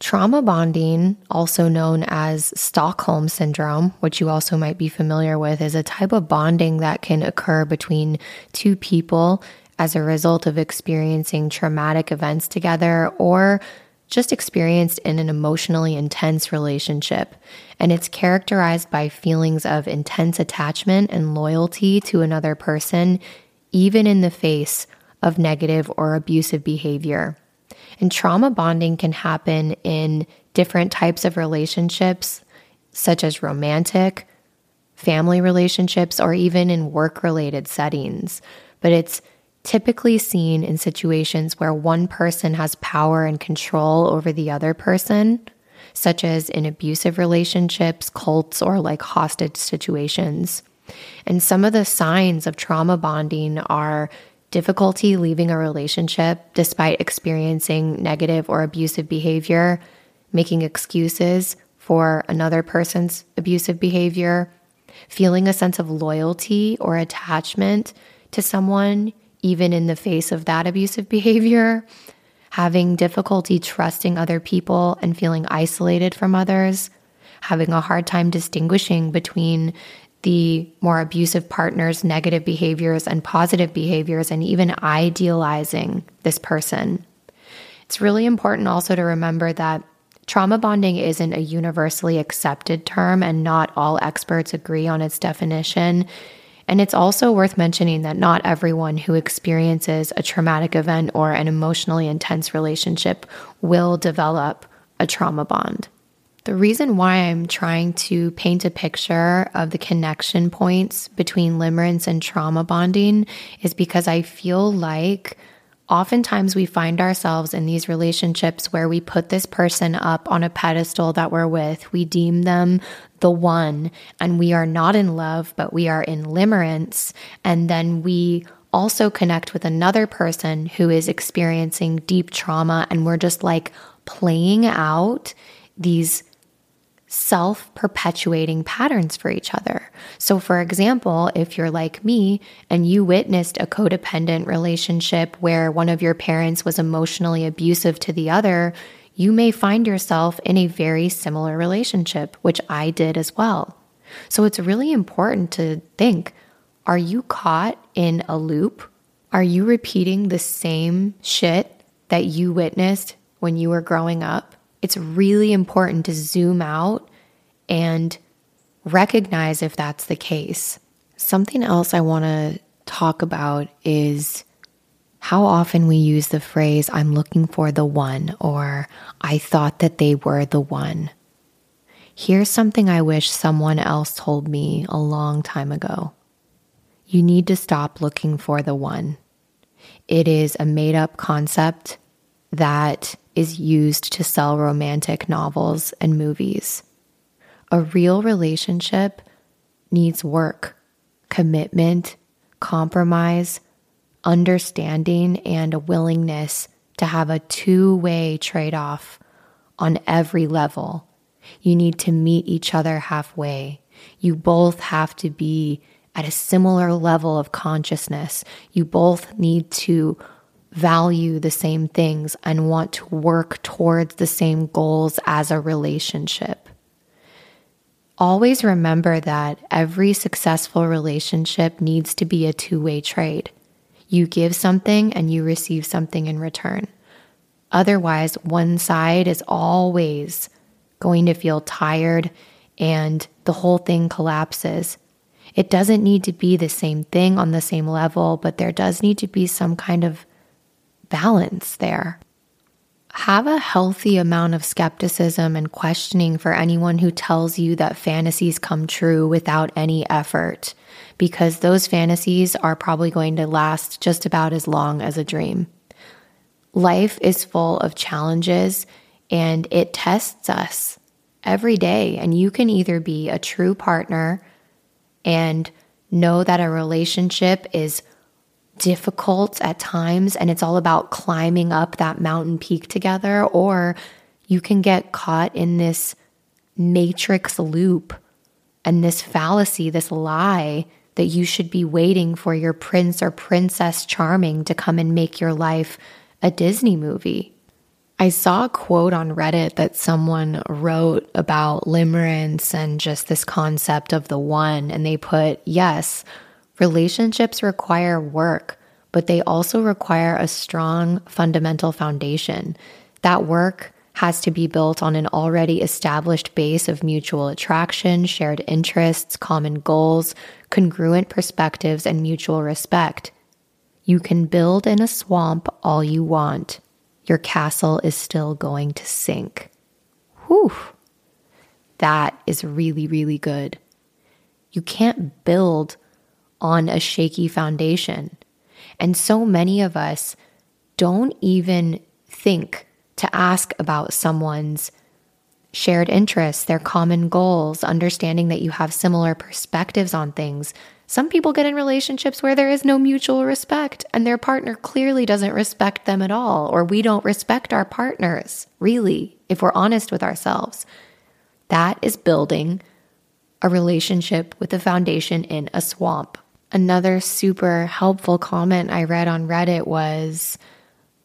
Trauma bonding, also known as Stockholm syndrome, which you also might be familiar with, is a type of bonding that can occur between two people as a result of experiencing traumatic events together or just experienced in an emotionally intense relationship. And it's characterized by feelings of intense attachment and loyalty to another person, even in the face of negative or abusive behavior. And trauma bonding can happen in different types of relationships, such as romantic, family relationships, or even in work related settings. But it's typically seen in situations where one person has power and control over the other person, such as in abusive relationships, cults, or like hostage situations. And some of the signs of trauma bonding are difficulty leaving a relationship despite experiencing negative or abusive behavior, making excuses for another person's abusive behavior, feeling a sense of loyalty or attachment to someone, even in the face of that abusive behavior, having difficulty trusting other people and feeling isolated from others, having a hard time distinguishing between the more abusive partner's negative behaviors and positive behaviors, and even idealizing this person. It's really important also to remember that trauma bonding isn't a universally accepted term, and not all experts agree on its definition. And it's also worth mentioning that not everyone who experiences a traumatic event or an emotionally intense relationship will develop a trauma bond. The reason why I'm trying to paint a picture of the connection points between limerence and trauma bonding is because I feel like oftentimes we find ourselves in these relationships where we put this person up on a pedestal that we're with. We deem them the one, and we are not in love, but we are in limerence. And then we also connect with another person who is experiencing deep trauma and we're just like playing out these self perpetuating patterns for each other. So, for example, if you're like me and you witnessed a codependent relationship where one of your parents was emotionally abusive to the other, you may find yourself in a very similar relationship, which I did as well. So, it's really important to think are you caught in a loop? Are you repeating the same shit that you witnessed when you were growing up? It's really important to zoom out and recognize if that's the case. Something else I want to talk about is how often we use the phrase, I'm looking for the one, or I thought that they were the one. Here's something I wish someone else told me a long time ago. You need to stop looking for the one. It is a made up concept that is used to sell romantic novels and movies. A real relationship needs work, commitment, compromise, understanding, and a willingness to have a two way trade off on every level. You need to meet each other halfway. You both have to be at a similar level of consciousness. You both need to value the same things and want to work towards the same goals as a relationship. Always remember that every successful relationship needs to be a two way trade. You give something and you receive something in return. Otherwise, one side is always going to feel tired and the whole thing collapses. It doesn't need to be the same thing on the same level, but there does need to be some kind of balance there. Have a healthy amount of skepticism and questioning for anyone who tells you that fantasies come true without any effort, because those fantasies are probably going to last just about as long as a dream. Life is full of challenges and it tests us every day, and you can either be a true partner and know that a relationship is difficult at times and it's all about climbing up that mountain peak together, or you can get caught in this matrix loop and this fallacy, this lie that you should be waiting for your prince or princess charming to come and make your life a Disney movie. I saw a quote on Reddit that someone wrote about limerence and just this concept of the one, and they put, yes, Relationships require work, but they also require a strong fundamental foundation. That work has to be built on an already established base of mutual attraction, shared interests, common goals, congruent perspectives, and mutual respect. You can build in a swamp all you want. Your castle is still going to sink. Whew. That is really, really good. You can't build on a shaky foundation. And so many of us don't even think to ask about someone's shared interests, their common goals, understanding that you have similar perspectives on things. Some people get in relationships where there is no mutual respect and their partner clearly doesn't respect them at all, or we don't respect our partners, really, if we're honest with ourselves. That is building a relationship with a foundation in a swamp. Another super helpful comment I read on Reddit was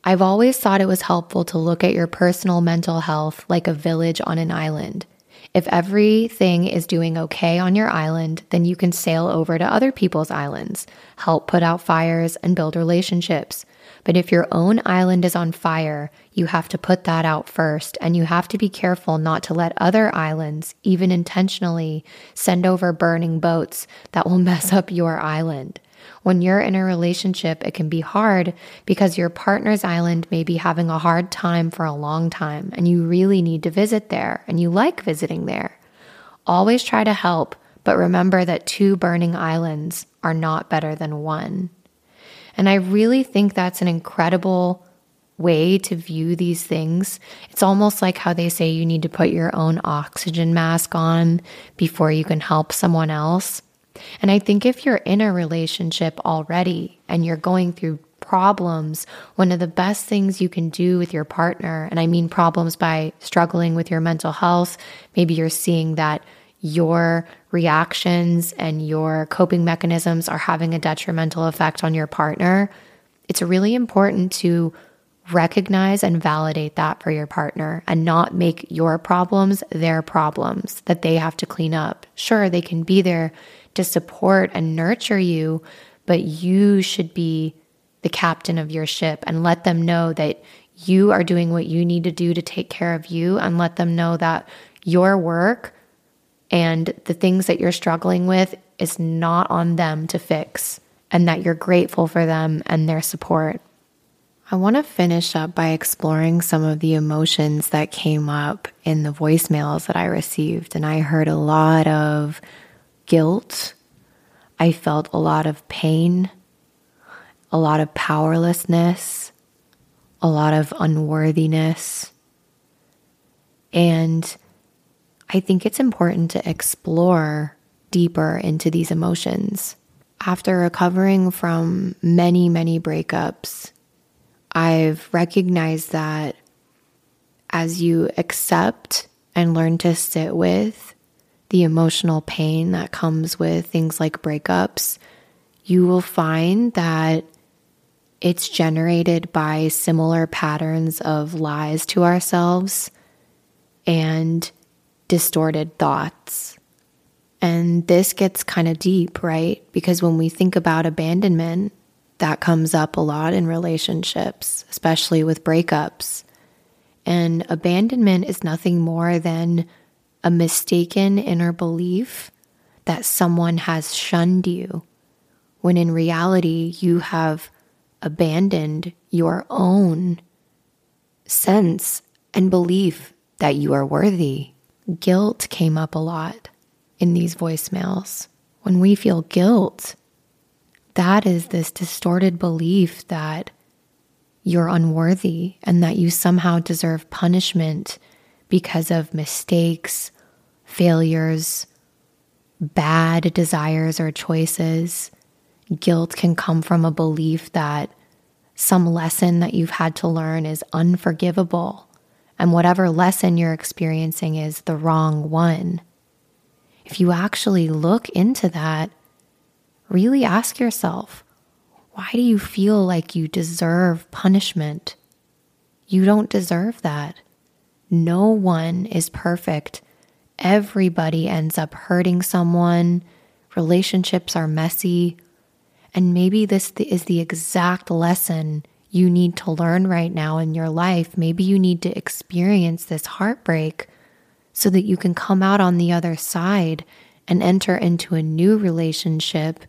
I've always thought it was helpful to look at your personal mental health like a village on an island. If everything is doing okay on your island, then you can sail over to other people's islands, help put out fires, and build relationships. But if your own island is on fire, you have to put that out first, and you have to be careful not to let other islands, even intentionally, send over burning boats that will mess up your island. When you're in a relationship, it can be hard because your partner's island may be having a hard time for a long time, and you really need to visit there, and you like visiting there. Always try to help, but remember that two burning islands are not better than one. And I really think that's an incredible way to view these things. It's almost like how they say you need to put your own oxygen mask on before you can help someone else. And I think if you're in a relationship already and you're going through problems, one of the best things you can do with your partner, and I mean problems by struggling with your mental health, maybe you're seeing that your reactions and your coping mechanisms are having a detrimental effect on your partner, it's really important to recognize and validate that for your partner and not make your problems their problems that they have to clean up. Sure, they can be there to support and nurture you, but you should be the captain of your ship and let them know that you are doing what you need to do to take care of you and let them know that your work and the things that you're struggling with is not on them to fix and that you're grateful for them and their support. I want to finish up by exploring some of the emotions that came up in the voicemails that I received. And I heard a lot of guilt. I felt a lot of pain, a lot of powerlessness, a lot of unworthiness. And I think it's important to explore deeper into these emotions. After recovering from many, many breakups, I've recognized that as you accept and learn to sit with the emotional pain that comes with things like breakups, you will find that it's generated by similar patterns of lies to ourselves and distorted thoughts. And this gets kind of deep, right? Because when we think about abandonment, that comes up a lot in relationships, especially with breakups. And abandonment is nothing more than a mistaken inner belief that someone has shunned you, when in reality, you have abandoned your own sense and belief that you are worthy. Guilt came up a lot in these voicemails. When we feel guilt, that is this distorted belief that you're unworthy and that you somehow deserve punishment because of mistakes, failures, bad desires or choices. Guilt can come from a belief that some lesson that you've had to learn is unforgivable, and whatever lesson you're experiencing is the wrong one. If you actually look into that, really ask yourself why do you feel like you deserve punishment? You don't deserve that. No one is perfect. Everybody ends up hurting someone. Relationships are messy. And maybe this is the exact lesson you need to learn right now in your life. Maybe you need to experience this heartbreak so that you can come out on the other side and enter into a new relationship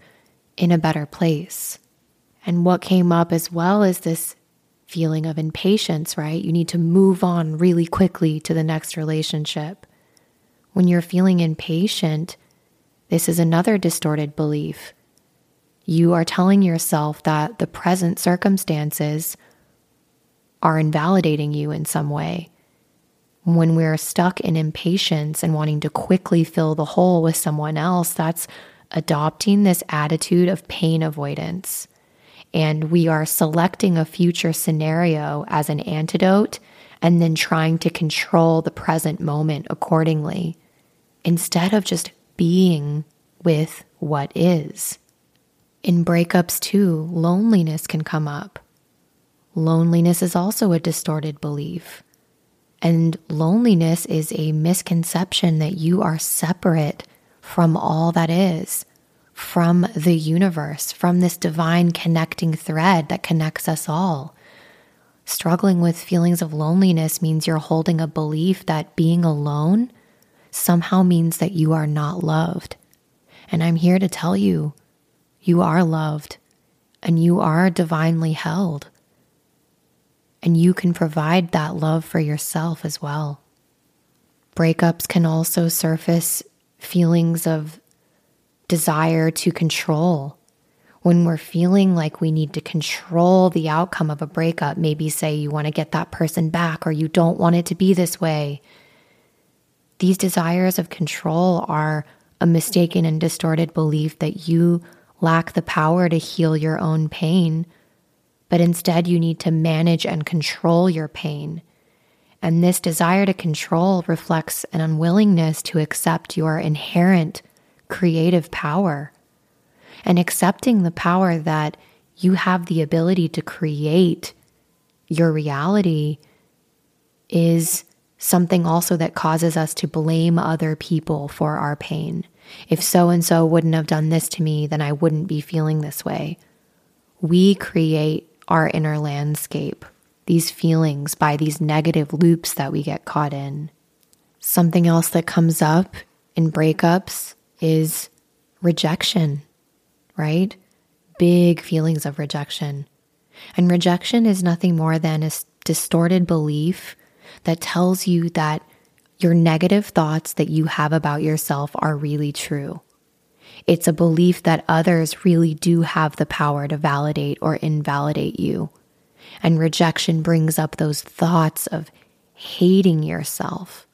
in a better place. And what came up as well is this feeling of impatience, right? You need to move on really quickly to the next relationship. When you're feeling impatient, this is another distorted belief. You are telling yourself that the present circumstances are invalidating you in some way. When we're stuck in impatience and wanting to quickly fill the hole with someone else, that's adopting this attitude of pain avoidance. And we are selecting a future scenario as an antidote and then trying to control the present moment accordingly instead of just being with what is. In breakups, too, loneliness can come up. Loneliness is also a distorted belief. And loneliness is a misconception that you are separate from all that is, from the universe, from this divine connecting thread that connects us all. Struggling with feelings of loneliness means you're holding a belief that being alone somehow means that you are not loved. And I'm here to tell you, you are loved and you are divinely held. And you can provide that love for yourself as well. Breakups can also surface feelings of desire to control. When we're feeling like we need to control the outcome of a breakup, maybe say you want to get that person back or you don't want it to be this way. These desires of control are a mistaken and distorted belief that you lack the power to heal your own pain, but instead you need to manage and control your pain. And this desire to control reflects an unwillingness to accept your inherent creative power and accepting the power that you have the ability to create your reality is something also that causes us to blame other people for our pain. If so and so wouldn't have done this to me, then I wouldn't be feeling this way. We create our inner landscape, these feelings, by these negative loops that we get caught in. Something else that comes up in breakups is rejection, right? Big feelings of rejection. And rejection is nothing more than a distorted belief that tells you that your negative thoughts that you have about yourself are really true. It's a belief that others really do have the power to validate or invalidate you. And rejection brings up those thoughts of hating yourself.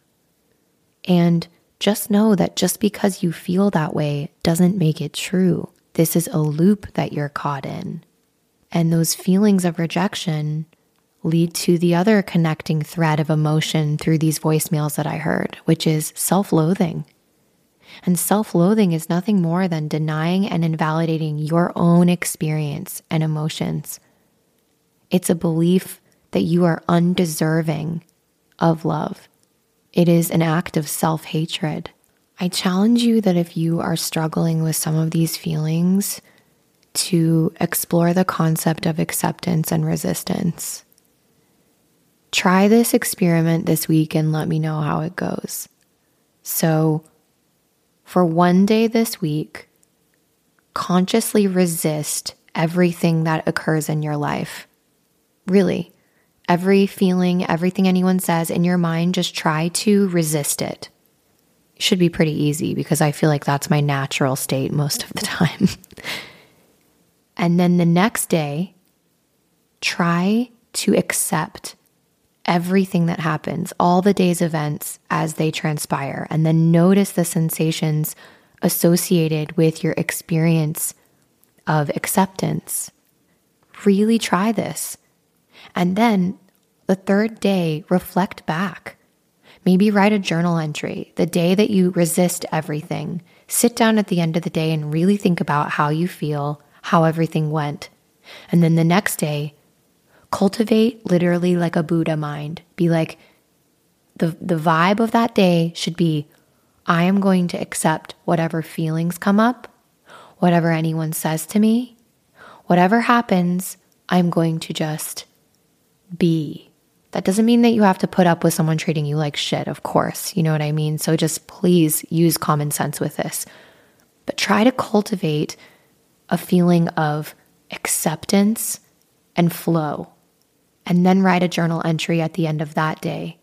And just know that just because you feel that way doesn't make it true. This is a loop that you're caught in. And those feelings of rejection lead to the other connecting thread of emotion through these voicemails that I heard, which is self loathing. And self loathing is nothing more than denying and invalidating your own experience and emotions. It's a belief that you are undeserving of love. It is an act of self hatred. I challenge you that if you are struggling with some of these feelings, to explore the concept of acceptance and resistance. Try this experiment this week and let me know how it goes. So, for one day this week, consciously resist everything that occurs in your life. Really, every feeling, everything anyone says in your mind, just try to resist it. should be pretty easy because I feel like that's my natural state most of the time. and then the next day, try to accept everything that happens, all the day's events as they transpire, and then notice the sensations associated with your experience of acceptance. Really try this. And then the third day, reflect back. Maybe write a journal entry the day that you resist everything. Sit down at the end of the day and really think about how you feel, how everything went. And then the next day, cultivate literally like a Buddha mind. Be like, the, the vibe of that day should be I am going to accept whatever feelings come up, whatever anyone says to me, whatever happens, I'm going to just be. That doesn't mean that you have to put up with someone treating you like shit, of course. You know what I mean? So just please use common sense with this. But try to cultivate a feeling of acceptance and flow and then write a journal entry at the end of that day.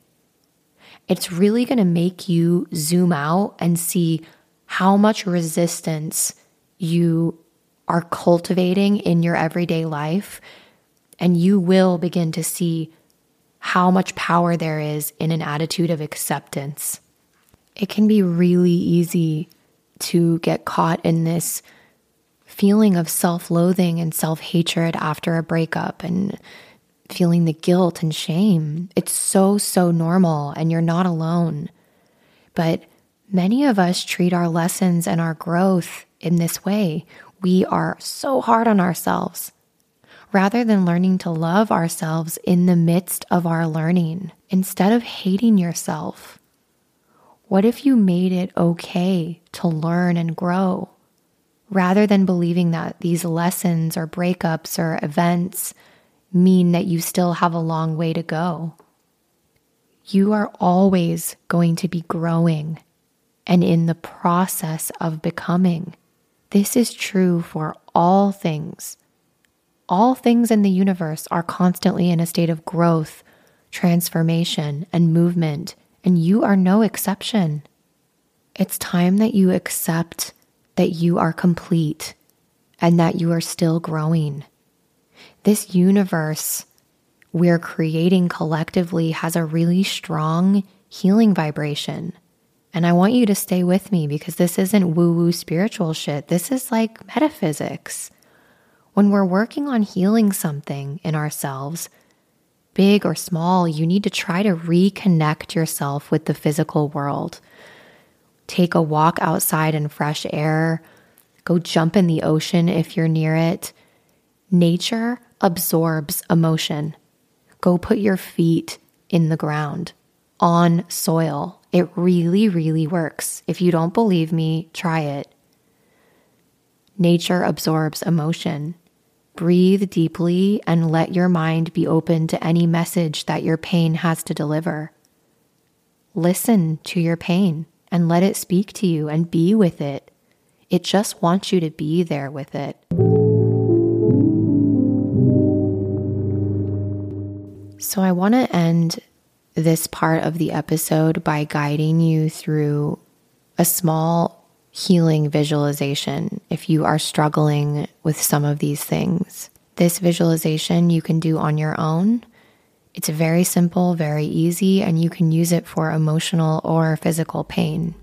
It's really going to make you zoom out and see how much resistance you are cultivating in your everyday life. And you will begin to see how much power there is in an attitude of acceptance. It can be really easy to get caught in this feeling of self loathing and self hatred after a breakup and feeling the guilt and shame. It's so, so normal, and you're not alone. But many of us treat our lessons and our growth in this way. We are so hard on ourselves rather than learning to love ourselves in the midst of our learning instead of hating yourself. What if you made it okay to learn and grow rather than believing that these lessons or breakups or events mean that you still have a long way to go. You are always going to be growing and in the process of becoming. This is true for all things. All things in the universe are constantly in a state of growth, transformation, and movement, and you are no exception. It's time that you accept that you are complete and that you are still growing. This universe we're creating collectively has a really strong healing vibration. And I want you to stay with me because this isn't woo woo spiritual shit. This is like metaphysics. When we're working on healing something in ourselves, big or small, you need to try to reconnect yourself with the physical world. Take a walk outside in fresh air, go jump in the ocean if you're near it. Nature absorbs emotion. Go put your feet in the ground on soil. It really, really works. If you don't believe me, try it. Nature absorbs emotion. Breathe deeply and let your mind be open to any message that your pain has to deliver. Listen to your pain and let it speak to you and be with it. It just wants you to be there with it. So, I want to end this part of the episode by guiding you through a small healing visualization if you are struggling with some of these things. This visualization you can do on your own. It's very simple, very easy, and you can use it for emotional or physical pain.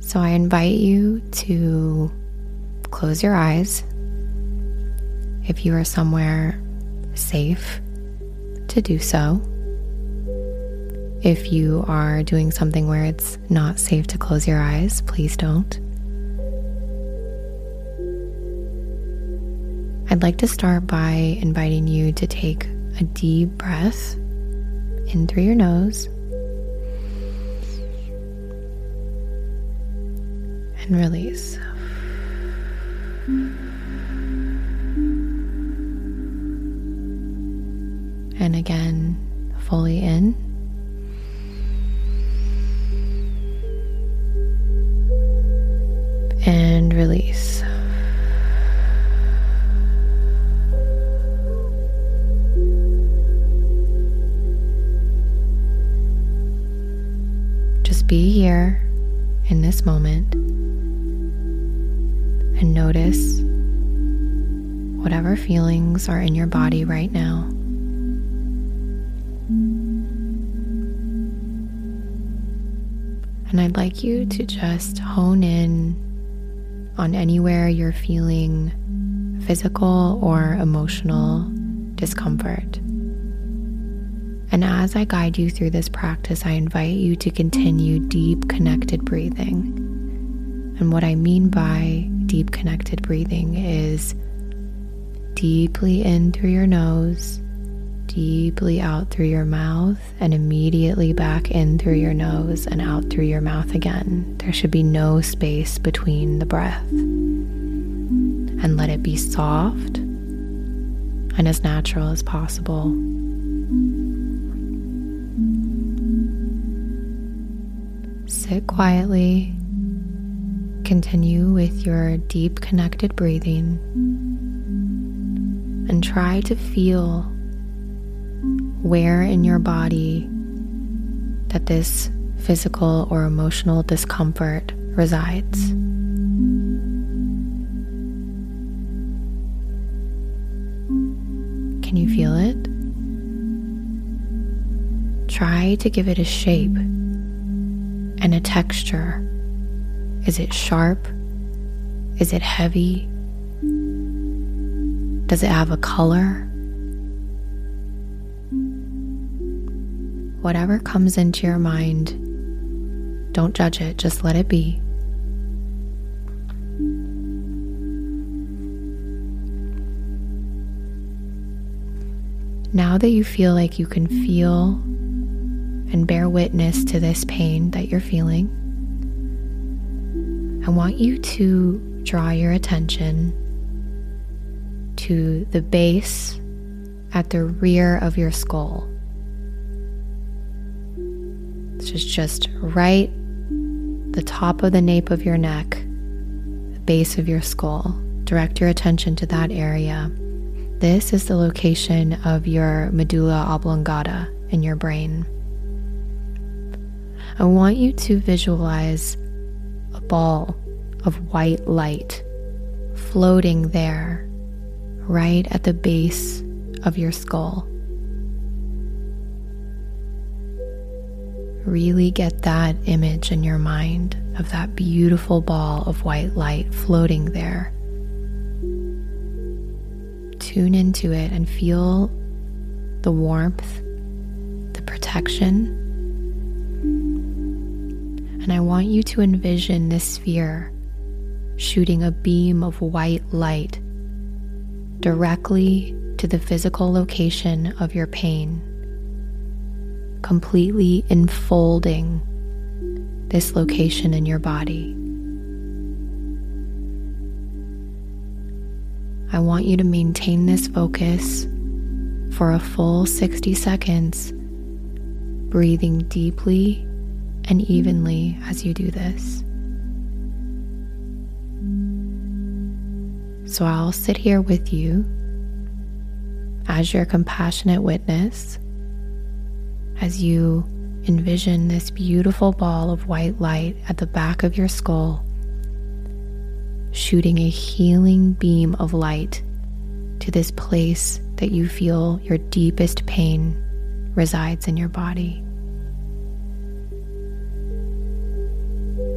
So I invite you to close your eyes if you are somewhere safe to do so. If you are doing something where it's not safe to close your eyes, please don't. I'd like to start by inviting you to take a deep breath in through your nose and release. And again, fully in. And release. Just be here in this moment and notice whatever feelings are in your body right now. And I'd like you to just hone in on anywhere you're feeling physical or emotional discomfort. And as I guide you through this practice, I invite you to continue deep connected breathing. And what I mean by deep connected breathing is deeply in through your nose deeply out through your mouth and immediately back in through your nose and out through your mouth again. There should be no space between the breath. And let it be soft and as natural as possible. Sit quietly. Continue with your deep connected breathing and try to feel where in your body that this physical or emotional discomfort resides. Can you feel it? Try to give it a shape and a texture. Is it sharp? Is it heavy? Does it have a color? Whatever comes into your mind, don't judge it, just let it be. Now that you feel like you can feel and bear witness to this pain that you're feeling, I want you to draw your attention to the base at the rear of your skull which is just right the top of the nape of your neck, the base of your skull. Direct your attention to that area. This is the location of your medulla oblongata in your brain. I want you to visualize a ball of white light floating there, right at the base of your skull. Really get that image in your mind of that beautiful ball of white light floating there. Tune into it and feel the warmth, the protection. And I want you to envision this sphere shooting a beam of white light directly to the physical location of your pain, completely enfolding this location in your body. I want you to maintain this focus for a full 60 seconds, breathing deeply and evenly as you do this. So I'll sit here with you as your compassionate witness as you envision this beautiful ball of white light at the back of your skull, shooting a healing beam of light to this place that you feel your deepest pain resides in your body.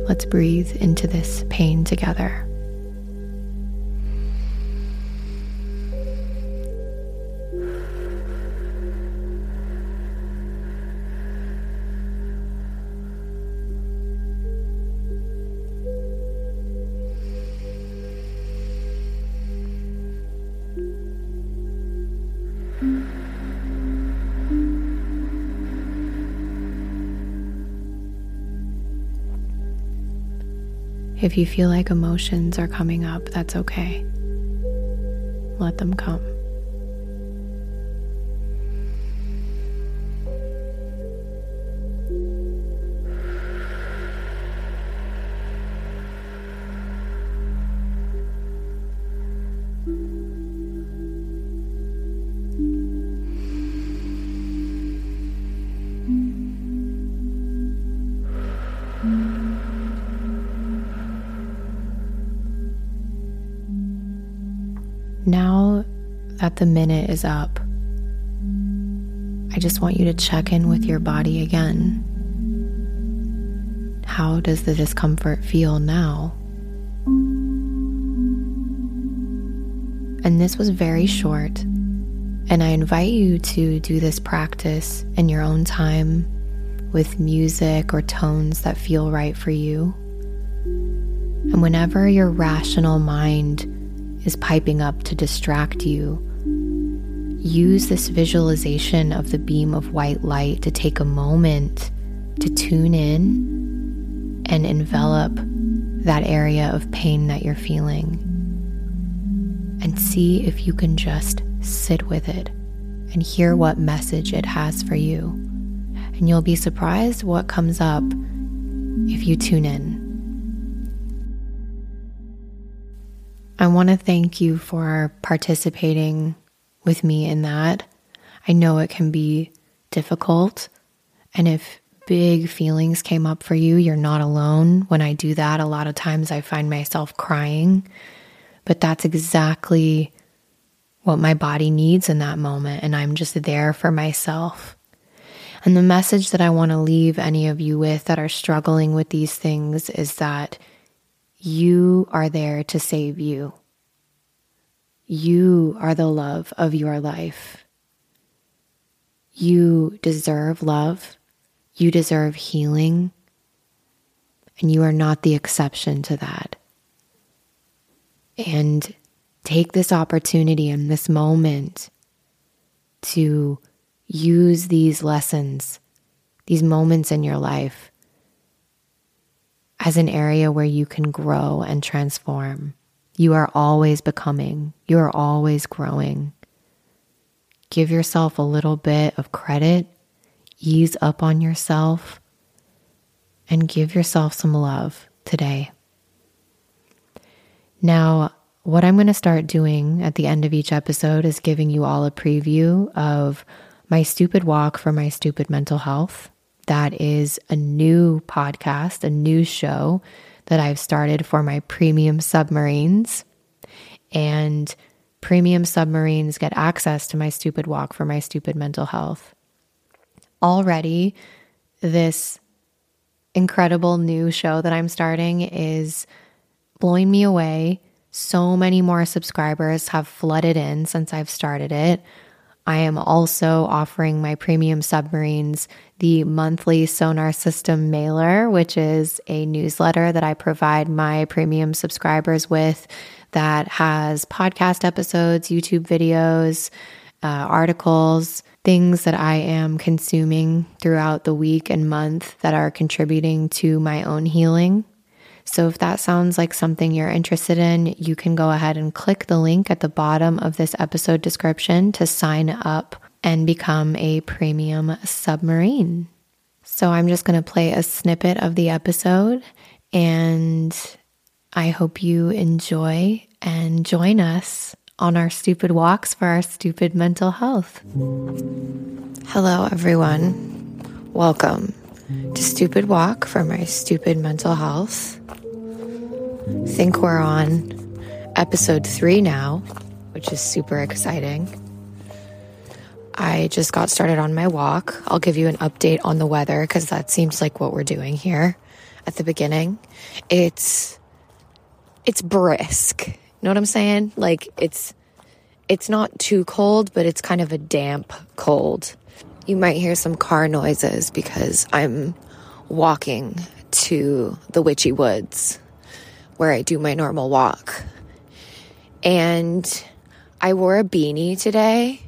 Let's breathe into this pain together. If you feel like emotions are coming up, that's okay. Let them come. Is up, I just want you to check in with your body again. How does the discomfort feel now? And this was very short, and I invite you to do this practice in your own time with music or tones that feel right for you. And whenever your rational mind is piping up to distract you, use this visualization of the beam of white light to take a moment to tune in and envelop that area of pain that you're feeling. And see if you can just sit with it and hear what message it has for you. And you'll be surprised what comes up if you tune in. I want to thank you for participating with me in that. I know it can be difficult. And if big feelings came up for you, you're not alone. When I do that, a lot of times I find myself crying. But that's exactly what my body needs in that moment. And I'm just there for myself. And the message that I want to leave any of you with that are struggling with these things is that you are there to save you. You are the love of your life. You deserve love. You deserve healing. And you are not the exception to that. And take this opportunity and this moment to use these lessons, these moments in your life as an area where you can grow and transform. You are always becoming, you are always growing. Give yourself a little bit of credit, ease up on yourself, and give yourself some love today. Now, what I'm going to start doing at the end of each episode is giving you all a preview of my stupid walk for my stupid mental health that is a new podcast, a new show that I've started for my premium submarines. And premium submarines get access to my stupid walk for my stupid mental health. Already, this incredible new show that I'm starting is blowing me away. So many more subscribers have flooded in since I've started it. I am also offering my premium submarines the monthly sonar system mailer, which is a newsletter that I provide my premium subscribers with that has podcast episodes, YouTube videos, uh, articles, things that I am consuming throughout the week and month that are contributing to my own healing. So, if that sounds like something you're interested in, you can go ahead and click the link at the bottom of this episode description to sign up and become a premium submarine. So, I'm just going to play a snippet of the episode and I hope you enjoy and join us on our stupid walks for our stupid mental health. Hello, everyone. Welcome to Stupid Walk for my stupid mental health. Think we're on episode three now, which is super exciting. I just got started on my walk. I'll give you an update on the weather because that seems like what we're doing here at the beginning. It's it's brisk know what I'm saying? Like it's it's not too cold, but it's kind of a damp cold. You might hear some car noises because I'm walking to the witchy woods where I do my normal walk. And I wore a beanie today.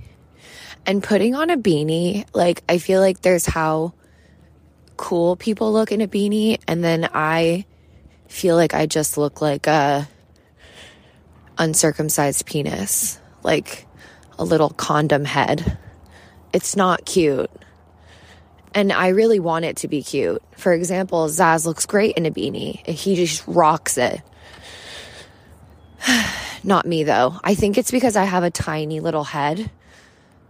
And putting on a beanie, like, I feel like there's how cool people look in a beanie. And then I feel like I just look like a uncircumcised penis, like a little condom head. It's not cute. And I really want it to be cute. For example, Zaz looks great in a beanie. He just rocks it. Not me though. I think it's because I have a tiny little head.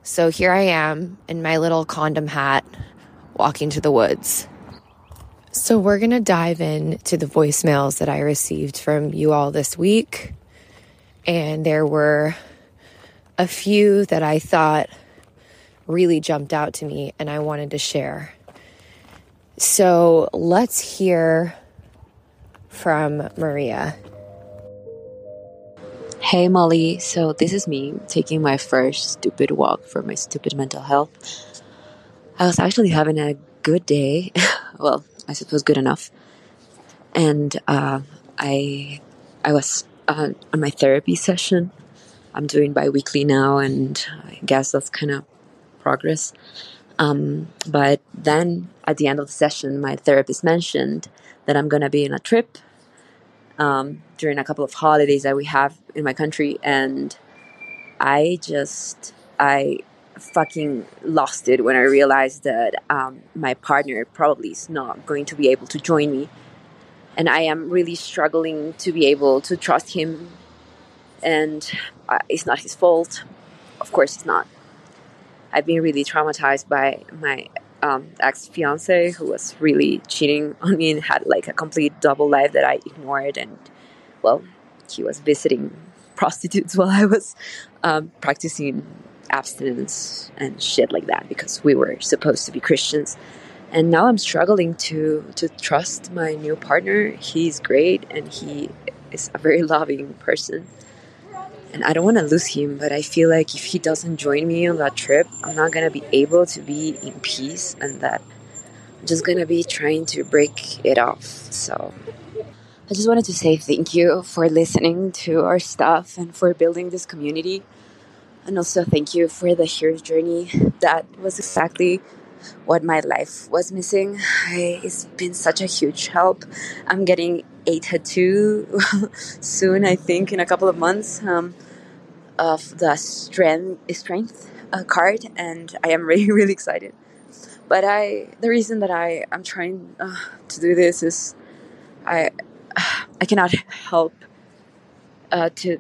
So here I am in my little condom hat walking to the woods. So we're going to dive in to the voicemails that I received from you all this week. And there were a few that I thought really jumped out to me and I wanted to share. So let's hear from Maria. Hey Molly, so this is me taking my first stupid walk for my stupid mental health. I was actually having a good day. well, I suppose good enough. And uh, I I was uh, on my therapy session. I'm doing bi-weekly now, and I guess that's kind of progress. Um, but then at the end of the session, my therapist mentioned that I'm going to be in a trip um, during a couple of holidays that we have in my country, and I just I fucking lost it when I realized that um, my partner probably is not going to be able to join me and I am really struggling to be able to trust him. And uh, it's not his fault. Of course, it's not. I've been really traumatized by my um, ex fiance who was really cheating on me and had like a complete double life that I ignored. And well, he was visiting prostitutes while I was um, practicing abstinence and shit like that because we were supposed to be Christians and now I'm struggling to to trust my new partner. He's great and he is a very loving person. And I don't want to lose him, but I feel like if he doesn't join me on that trip, I'm not going to be able to be in peace and that I'm just going to be trying to break it off. So I just wanted to say thank you for listening to our stuff and for building this community. And also thank you for the hero's journey. That was exactly what my life was missing. I, it's been such a huge help. I'm getting a tattoo soon, I think, in a couple of months um, of the strength strength uh, card, and I am really really excited. But I, the reason that I am trying uh, to do this is, I, I cannot help uh, to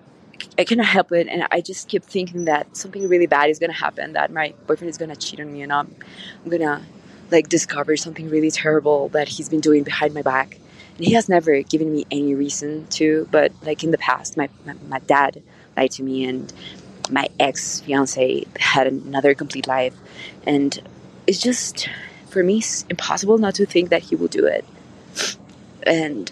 I cannot help it, and I just keep thinking that something really bad is gonna happen. That my boyfriend is gonna cheat on me, and I'm, I'm gonna like discover something really terrible that he's been doing behind my back. He has never given me any reason to, but like in the past, my my, my dad lied to me, and my ex fiance had another complete life, and it's just for me, it's impossible not to think that he will do it. And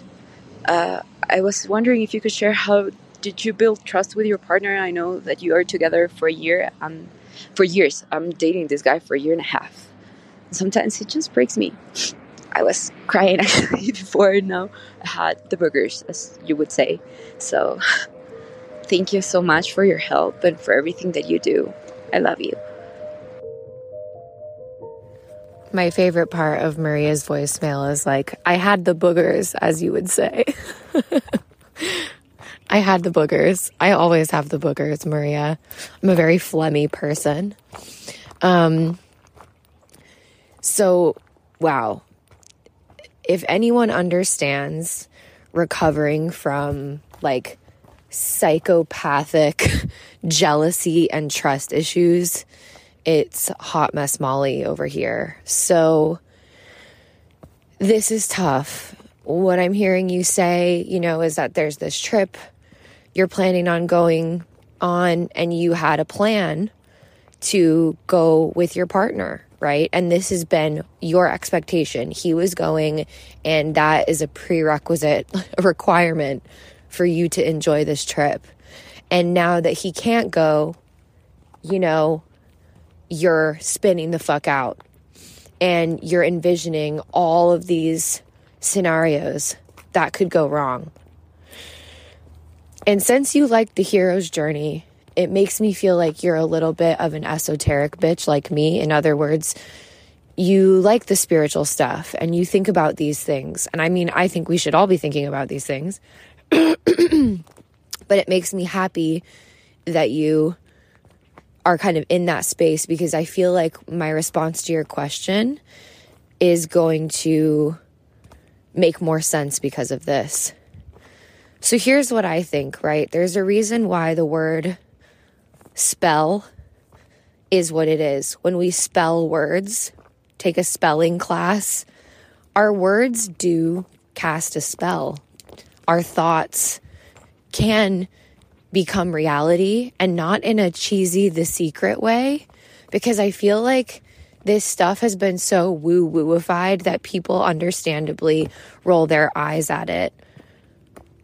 uh, I was wondering if you could share how did you build trust with your partner? I know that you are together for a year. Um, for years, I'm dating this guy for a year and a half. Sometimes it just breaks me. I was crying actually before. Now I had the boogers, as you would say. So, thank you so much for your help and for everything that you do. I love you. My favorite part of Maria's voicemail is like, I had the boogers, as you would say. I had the boogers. I always have the boogers, Maria. I'm a very phlegmy person. Um, so, wow. If anyone understands recovering from like psychopathic jealousy and trust issues, it's hot mess Molly over here. So, this is tough. What I'm hearing you say, you know, is that there's this trip you're planning on going on and you had a plan to go with your partner, right? And this has been your expectation. He was going, and that is a prerequisite, a requirement for you to enjoy this trip. And now that he can't go, you know, you're spinning the fuck out and you're envisioning all of these scenarios that could go wrong. And since you like the hero's journey, it makes me feel like you're a little bit of an esoteric bitch like me. In other words, you like the spiritual stuff and you think about these things. And I mean, I think we should all be thinking about these things. but it makes me happy that you are kind of in that space because I feel like my response to your question is going to make more sense because of this. So here's what I think, right? There's a reason why the word spell is what it is. When we spell words, take a spelling class, our words do cast a spell. Our thoughts can become reality and not in a cheesy, the secret way, because I feel like this stuff has been so woo wooified that people understandably roll their eyes at it.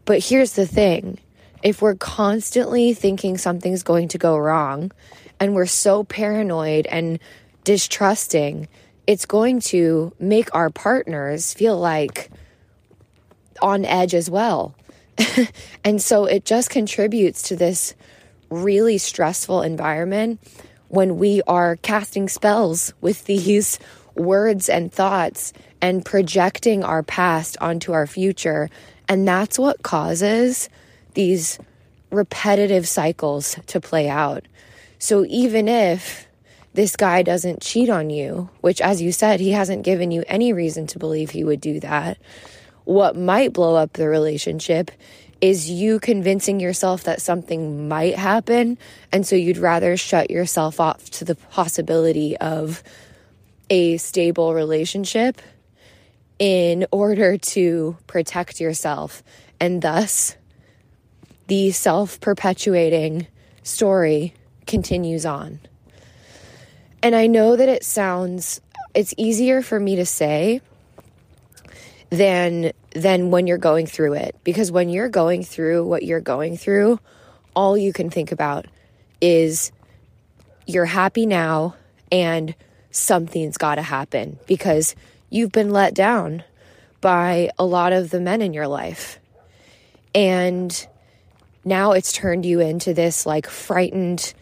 But here's the thing if we're constantly thinking something's going to go wrong and we're so paranoid and distrusting, it's going to make our partners feel like on edge as well. and so it just contributes to this really stressful environment when we are casting spells with these words and thoughts and projecting our past onto our future and that's what causes these repetitive cycles to play out. So even if this guy doesn't cheat on you, which, as you said, he hasn't given you any reason to believe he would do that, what might blow up the relationship is you convincing yourself that something might happen. And so you'd rather shut yourself off to the possibility of a stable relationship in order to protect yourself. And thus, the self perpetuating story continues on. And I know that it sounds, it's easier for me to say than than when you're going through it because when you're going through what you're going through all you can think about is you're happy now and something's got to happen because you've been let down by a lot of the men in your life. And now it's turned you into this like frightened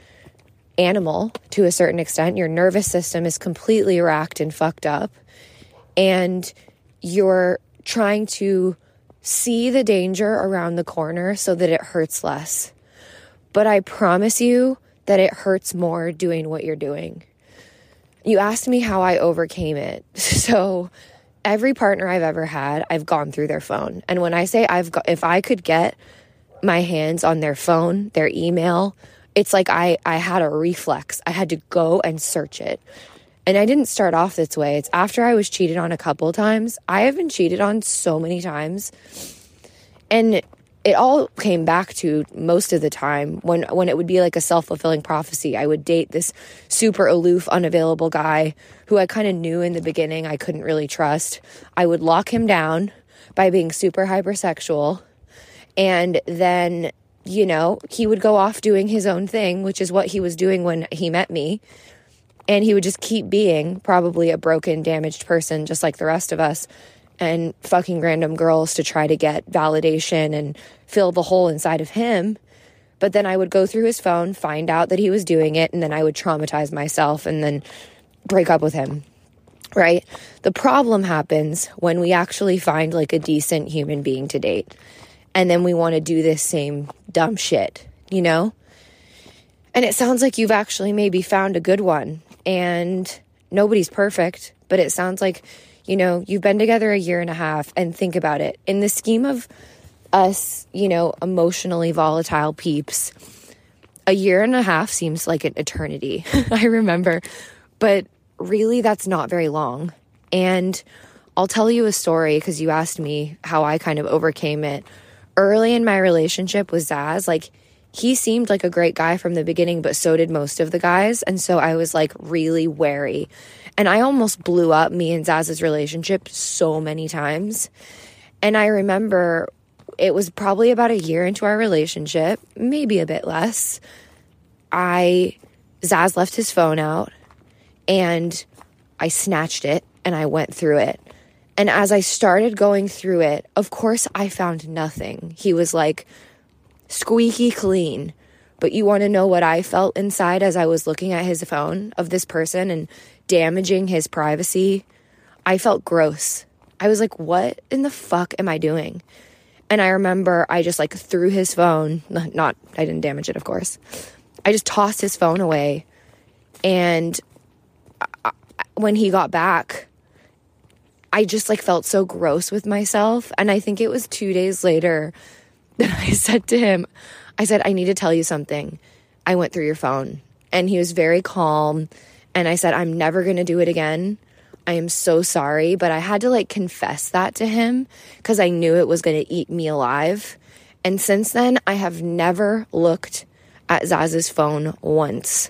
animal to a certain extent. Your nervous system is completely racked and fucked up. And you're trying to see the danger around the corner so that it hurts less. But I promise you that it hurts more doing what you're doing you asked me how I overcame it. So, every partner I've ever had, I've gone through their phone. And when I say I've got, if I could get my hands on their phone, their email, it's like I, I had a reflex. I had to go and search it. And I didn't start off this way. It's after I was cheated on a couple times. I have been cheated on so many times. And it all came back to most of the time when when it would be like a self-fulfilling prophecy i would date this super aloof unavailable guy who i kind of knew in the beginning i couldn't really trust i would lock him down by being super hypersexual and then you know he would go off doing his own thing which is what he was doing when he met me and he would just keep being probably a broken damaged person just like the rest of us and fucking random girls to try to get validation and fill the hole inside of him. But then I would go through his phone, find out that he was doing it, and then I would traumatize myself and then break up with him. Right? The problem happens when we actually find like a decent human being to date. And then we want to do this same dumb shit, you know? And it sounds like you've actually maybe found a good one. And nobody's perfect, but it sounds like you know, you've been together a year and a half and think about it. In the scheme of us, you know, emotionally volatile peeps, a year and a half seems like an eternity. I remember. But really, that's not very long. And I'll tell you a story because you asked me how I kind of overcame it. Early in my relationship with Zaz, like, he seemed like a great guy from the beginning, but so did most of the guys. And so I was like really wary. And I almost blew up me and Zaz's relationship so many times. And I remember it was probably about a year into our relationship, maybe a bit less. I, Zaz left his phone out and I snatched it and I went through it. And as I started going through it, of course, I found nothing. He was like squeaky clean. But you want to know what I felt inside as I was looking at his phone of this person and damaging his privacy, I felt gross. I was like, what in the fuck am I doing? And I remember I just like threw his phone, not, I didn't damage it, of course. I just tossed his phone away. And I, when he got back, I just like felt so gross with myself. And I think it was two days later that I said to him, I said, I need to tell you something. I went through your phone. And he was very calm and I said, I'm never going to do it again. I am so sorry. But I had to like confess that to him because I knew it was going to eat me alive. And since then, I have never looked at Zaz's phone once.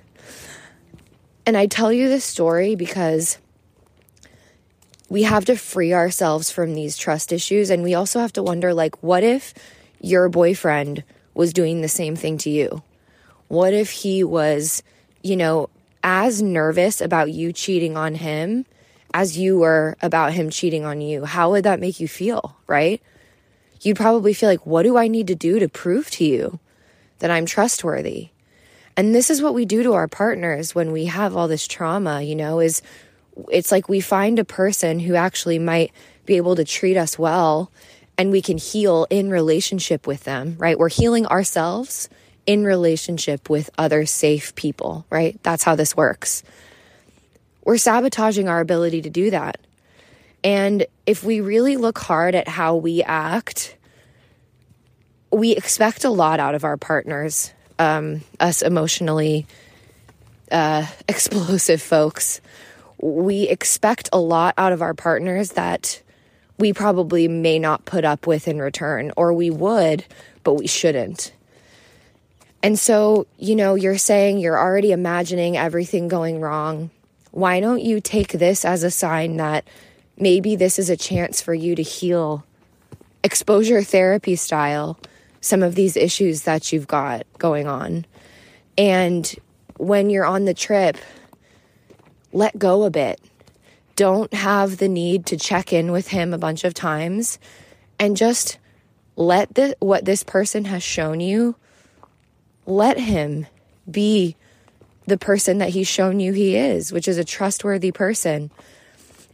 And I tell you this story because we have to free ourselves from these trust issues. And we also have to wonder like, what if your boyfriend was doing the same thing to you? What if he was, you know, as nervous about you cheating on him as you were about him cheating on you, how would that make you feel, right? You'd probably feel like, what do I need to do to prove to you that I'm trustworthy? And this is what we do to our partners when we have all this trauma, you know, is it's like we find a person who actually might be able to treat us well and we can heal in relationship with them, right? We're healing ourselves in relationship with other safe people, right? That's how this works. We're sabotaging our ability to do that. And if we really look hard at how we act, we expect a lot out of our partners, um, us emotionally uh, explosive folks. We expect a lot out of our partners that we probably may not put up with in return, or we would, but we shouldn't. And so, you know, you're saying you're already imagining everything going wrong. Why don't you take this as a sign that maybe this is a chance for you to heal exposure therapy style some of these issues that you've got going on? And when you're on the trip, let go a bit. Don't have the need to check in with him a bunch of times and just let the, what this person has shown you let him be the person that he's shown you he is, which is a trustworthy person.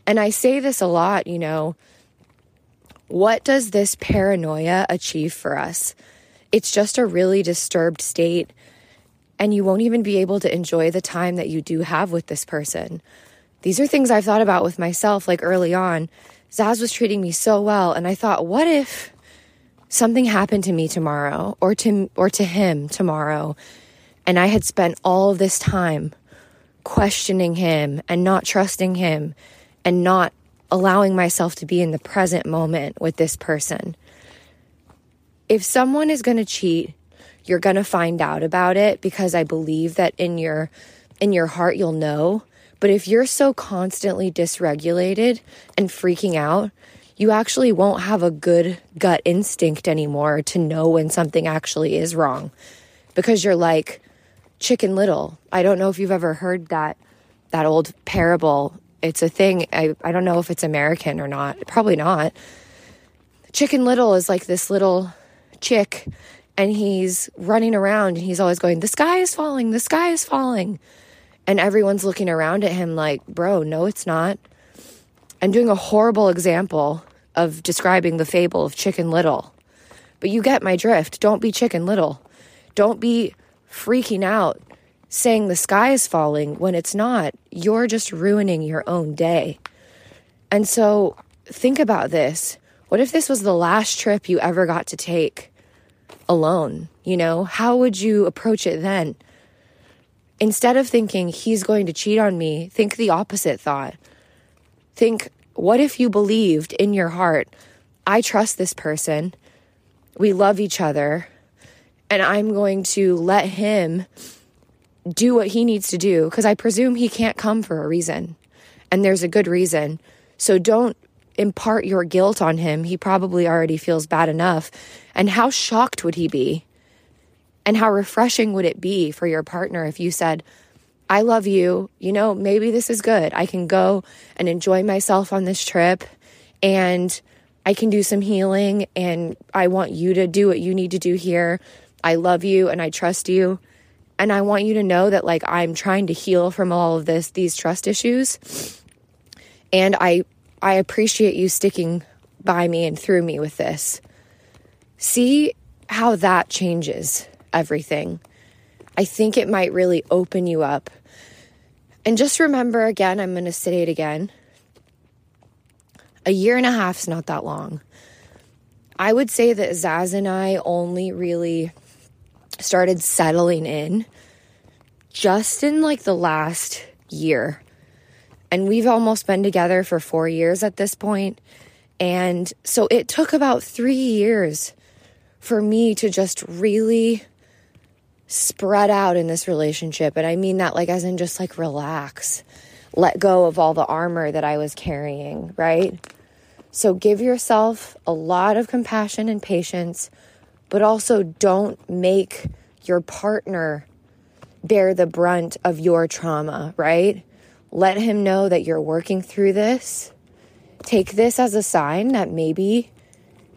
And I say this a lot, you know, what does this paranoia achieve for us? It's just a really disturbed state, and you won't even be able to enjoy the time that you do have with this person. These are things I've thought about with myself, like early on. Zaz was treating me so well, and I thought, what if something happened to me tomorrow or to or to him tomorrow and I had spent all this time questioning him and not trusting him and not allowing myself to be in the present moment with this person if someone is going to cheat, you're going to find out about it because I believe that in your in your heart you'll know. But if you're so constantly dysregulated and freaking out, you actually won't have a good gut instinct anymore to know when something actually is wrong because you're like chicken little. I don't know if you've ever heard that that old parable. It's a thing. I, I don't know if it's American or not. Probably not. Chicken Little is like this little chick and he's running around and he's always going, The sky is falling, the sky is falling. And everyone's looking around at him like, Bro, no, it's not. I'm doing a horrible example of describing the fable of Chicken Little. But you get my drift. Don't be Chicken Little. Don't be freaking out saying the sky is falling when it's not. You're just ruining your own day. And so think about this. What if this was the last trip you ever got to take alone? You know, how would you approach it then? Instead of thinking he's going to cheat on me, think the opposite thought. Think, what if you believed in your heart, I trust this person, we love each other, and I'm going to let him do what he needs to do because I presume he can't come for a reason. And there's a good reason. So don't impart your guilt on him. He probably already feels bad enough. And how shocked would he be? And how refreshing would it be for your partner if you said, I love you. You know, maybe this is good. I can go and enjoy myself on this trip and I can do some healing and I want you to do what you need to do here. I love you and I trust you. And I want you to know that like I'm trying to heal from all of this these trust issues. And I I appreciate you sticking by me and through me with this. See how that changes everything. I think it might really open you up. And just remember again, I'm going to say it again. A year and a half is not that long. I would say that Zaz and I only really started settling in just in like the last year. And we've almost been together for four years at this point. And so it took about three years for me to just really spread out in this relationship. And I mean that like as in just like relax, let go of all the armor that I was carrying, right? So give yourself a lot of compassion and patience, but also don't make your partner bear the brunt of your trauma, right? Let him know that you're working through this. Take this as a sign that maybe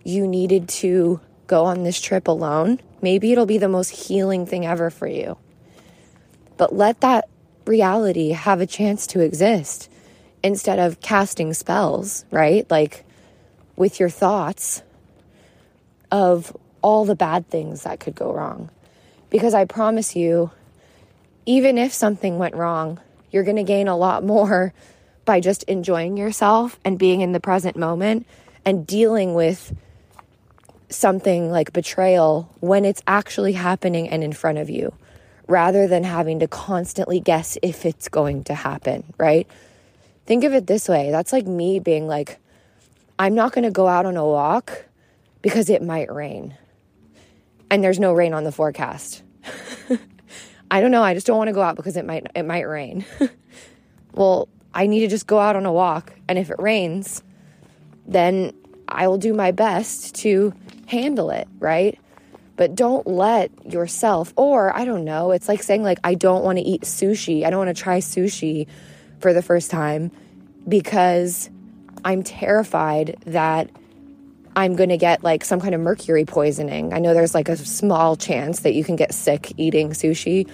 you needed to go on this trip alone. Maybe it'll be the most healing thing ever for you. But let that reality have a chance to exist instead of casting spells, right? Like with your thoughts of all the bad things that could go wrong. Because I promise you, even if something went wrong, you're going to gain a lot more by just enjoying yourself and being in the present moment and dealing with something like betrayal when it's actually happening and in front of you rather than having to constantly guess if it's going to happen, right? Think of it this way that's like me being like, I'm not going to go out on a walk because it might rain. And there's no rain on the forecast. I don't know, I just don't want to go out because it might it might rain. well, I need to just go out on a walk and if it rains, then I will do my best to handle it, right? But don't let yourself or I don't know, it's like saying like I don't want to eat sushi. I don't want to try sushi for the first time because I'm terrified that I'm going to get like some kind of mercury poisoning. I know there's like a small chance that you can get sick eating sushi.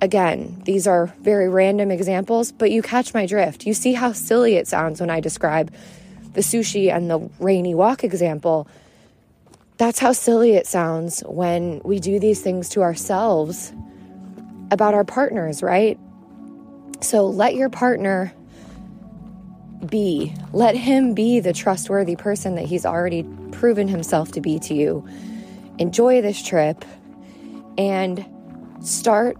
Again, these are very random examples, but you catch my drift. You see how silly it sounds when I describe the sushi and the rainy walk example. That's how silly it sounds when we do these things to ourselves about our partners, right? So let your partner be. Let him be the trustworthy person that he's already proven himself to be to you. Enjoy this trip and start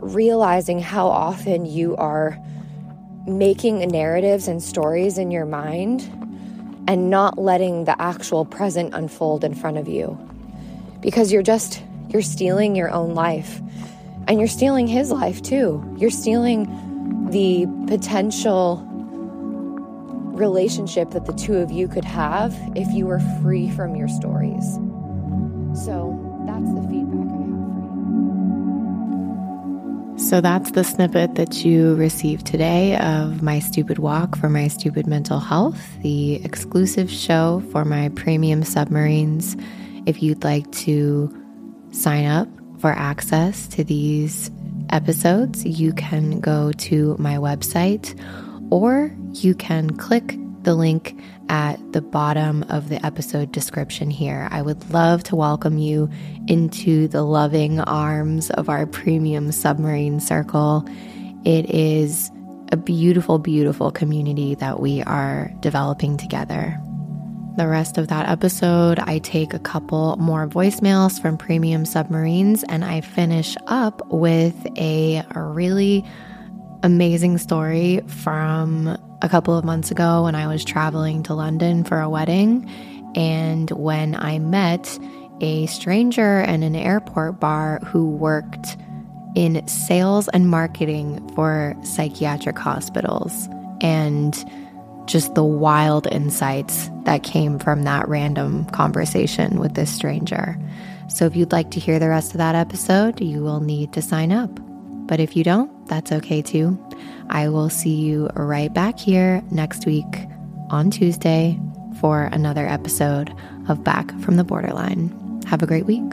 realizing how often you are making narratives and stories in your mind and not letting the actual present unfold in front of you. Because you're just, you're stealing your own life. And you're stealing his life too. You're stealing the potential relationship that the two of you could have if you were free from your stories. So that's the feedback I have for you. So that's the snippet that you received today of my stupid walk for my stupid mental health, the exclusive show for my premium submarines. If you'd like to sign up for access to these episodes, you can go to my website or you can click the link at the bottom of the episode description here. I would love to welcome you into the loving arms of our premium submarine circle. It is a beautiful, beautiful community that we are developing together. The rest of that episode, I take a couple more voicemails from Premium Submarines and I finish up with a, really amazing story from a couple of months ago when I was traveling to London for a wedding. And when I met a stranger in an airport bar who worked in sales and marketing for psychiatric hospitals. And just the wild insights that came from that random conversation with this stranger. So, if you'd like to hear the rest of that episode, you will need to sign up. But if you don't, that's okay too. I will see you right back here next week on Tuesday for another episode of Back from the Borderline. Have a great week.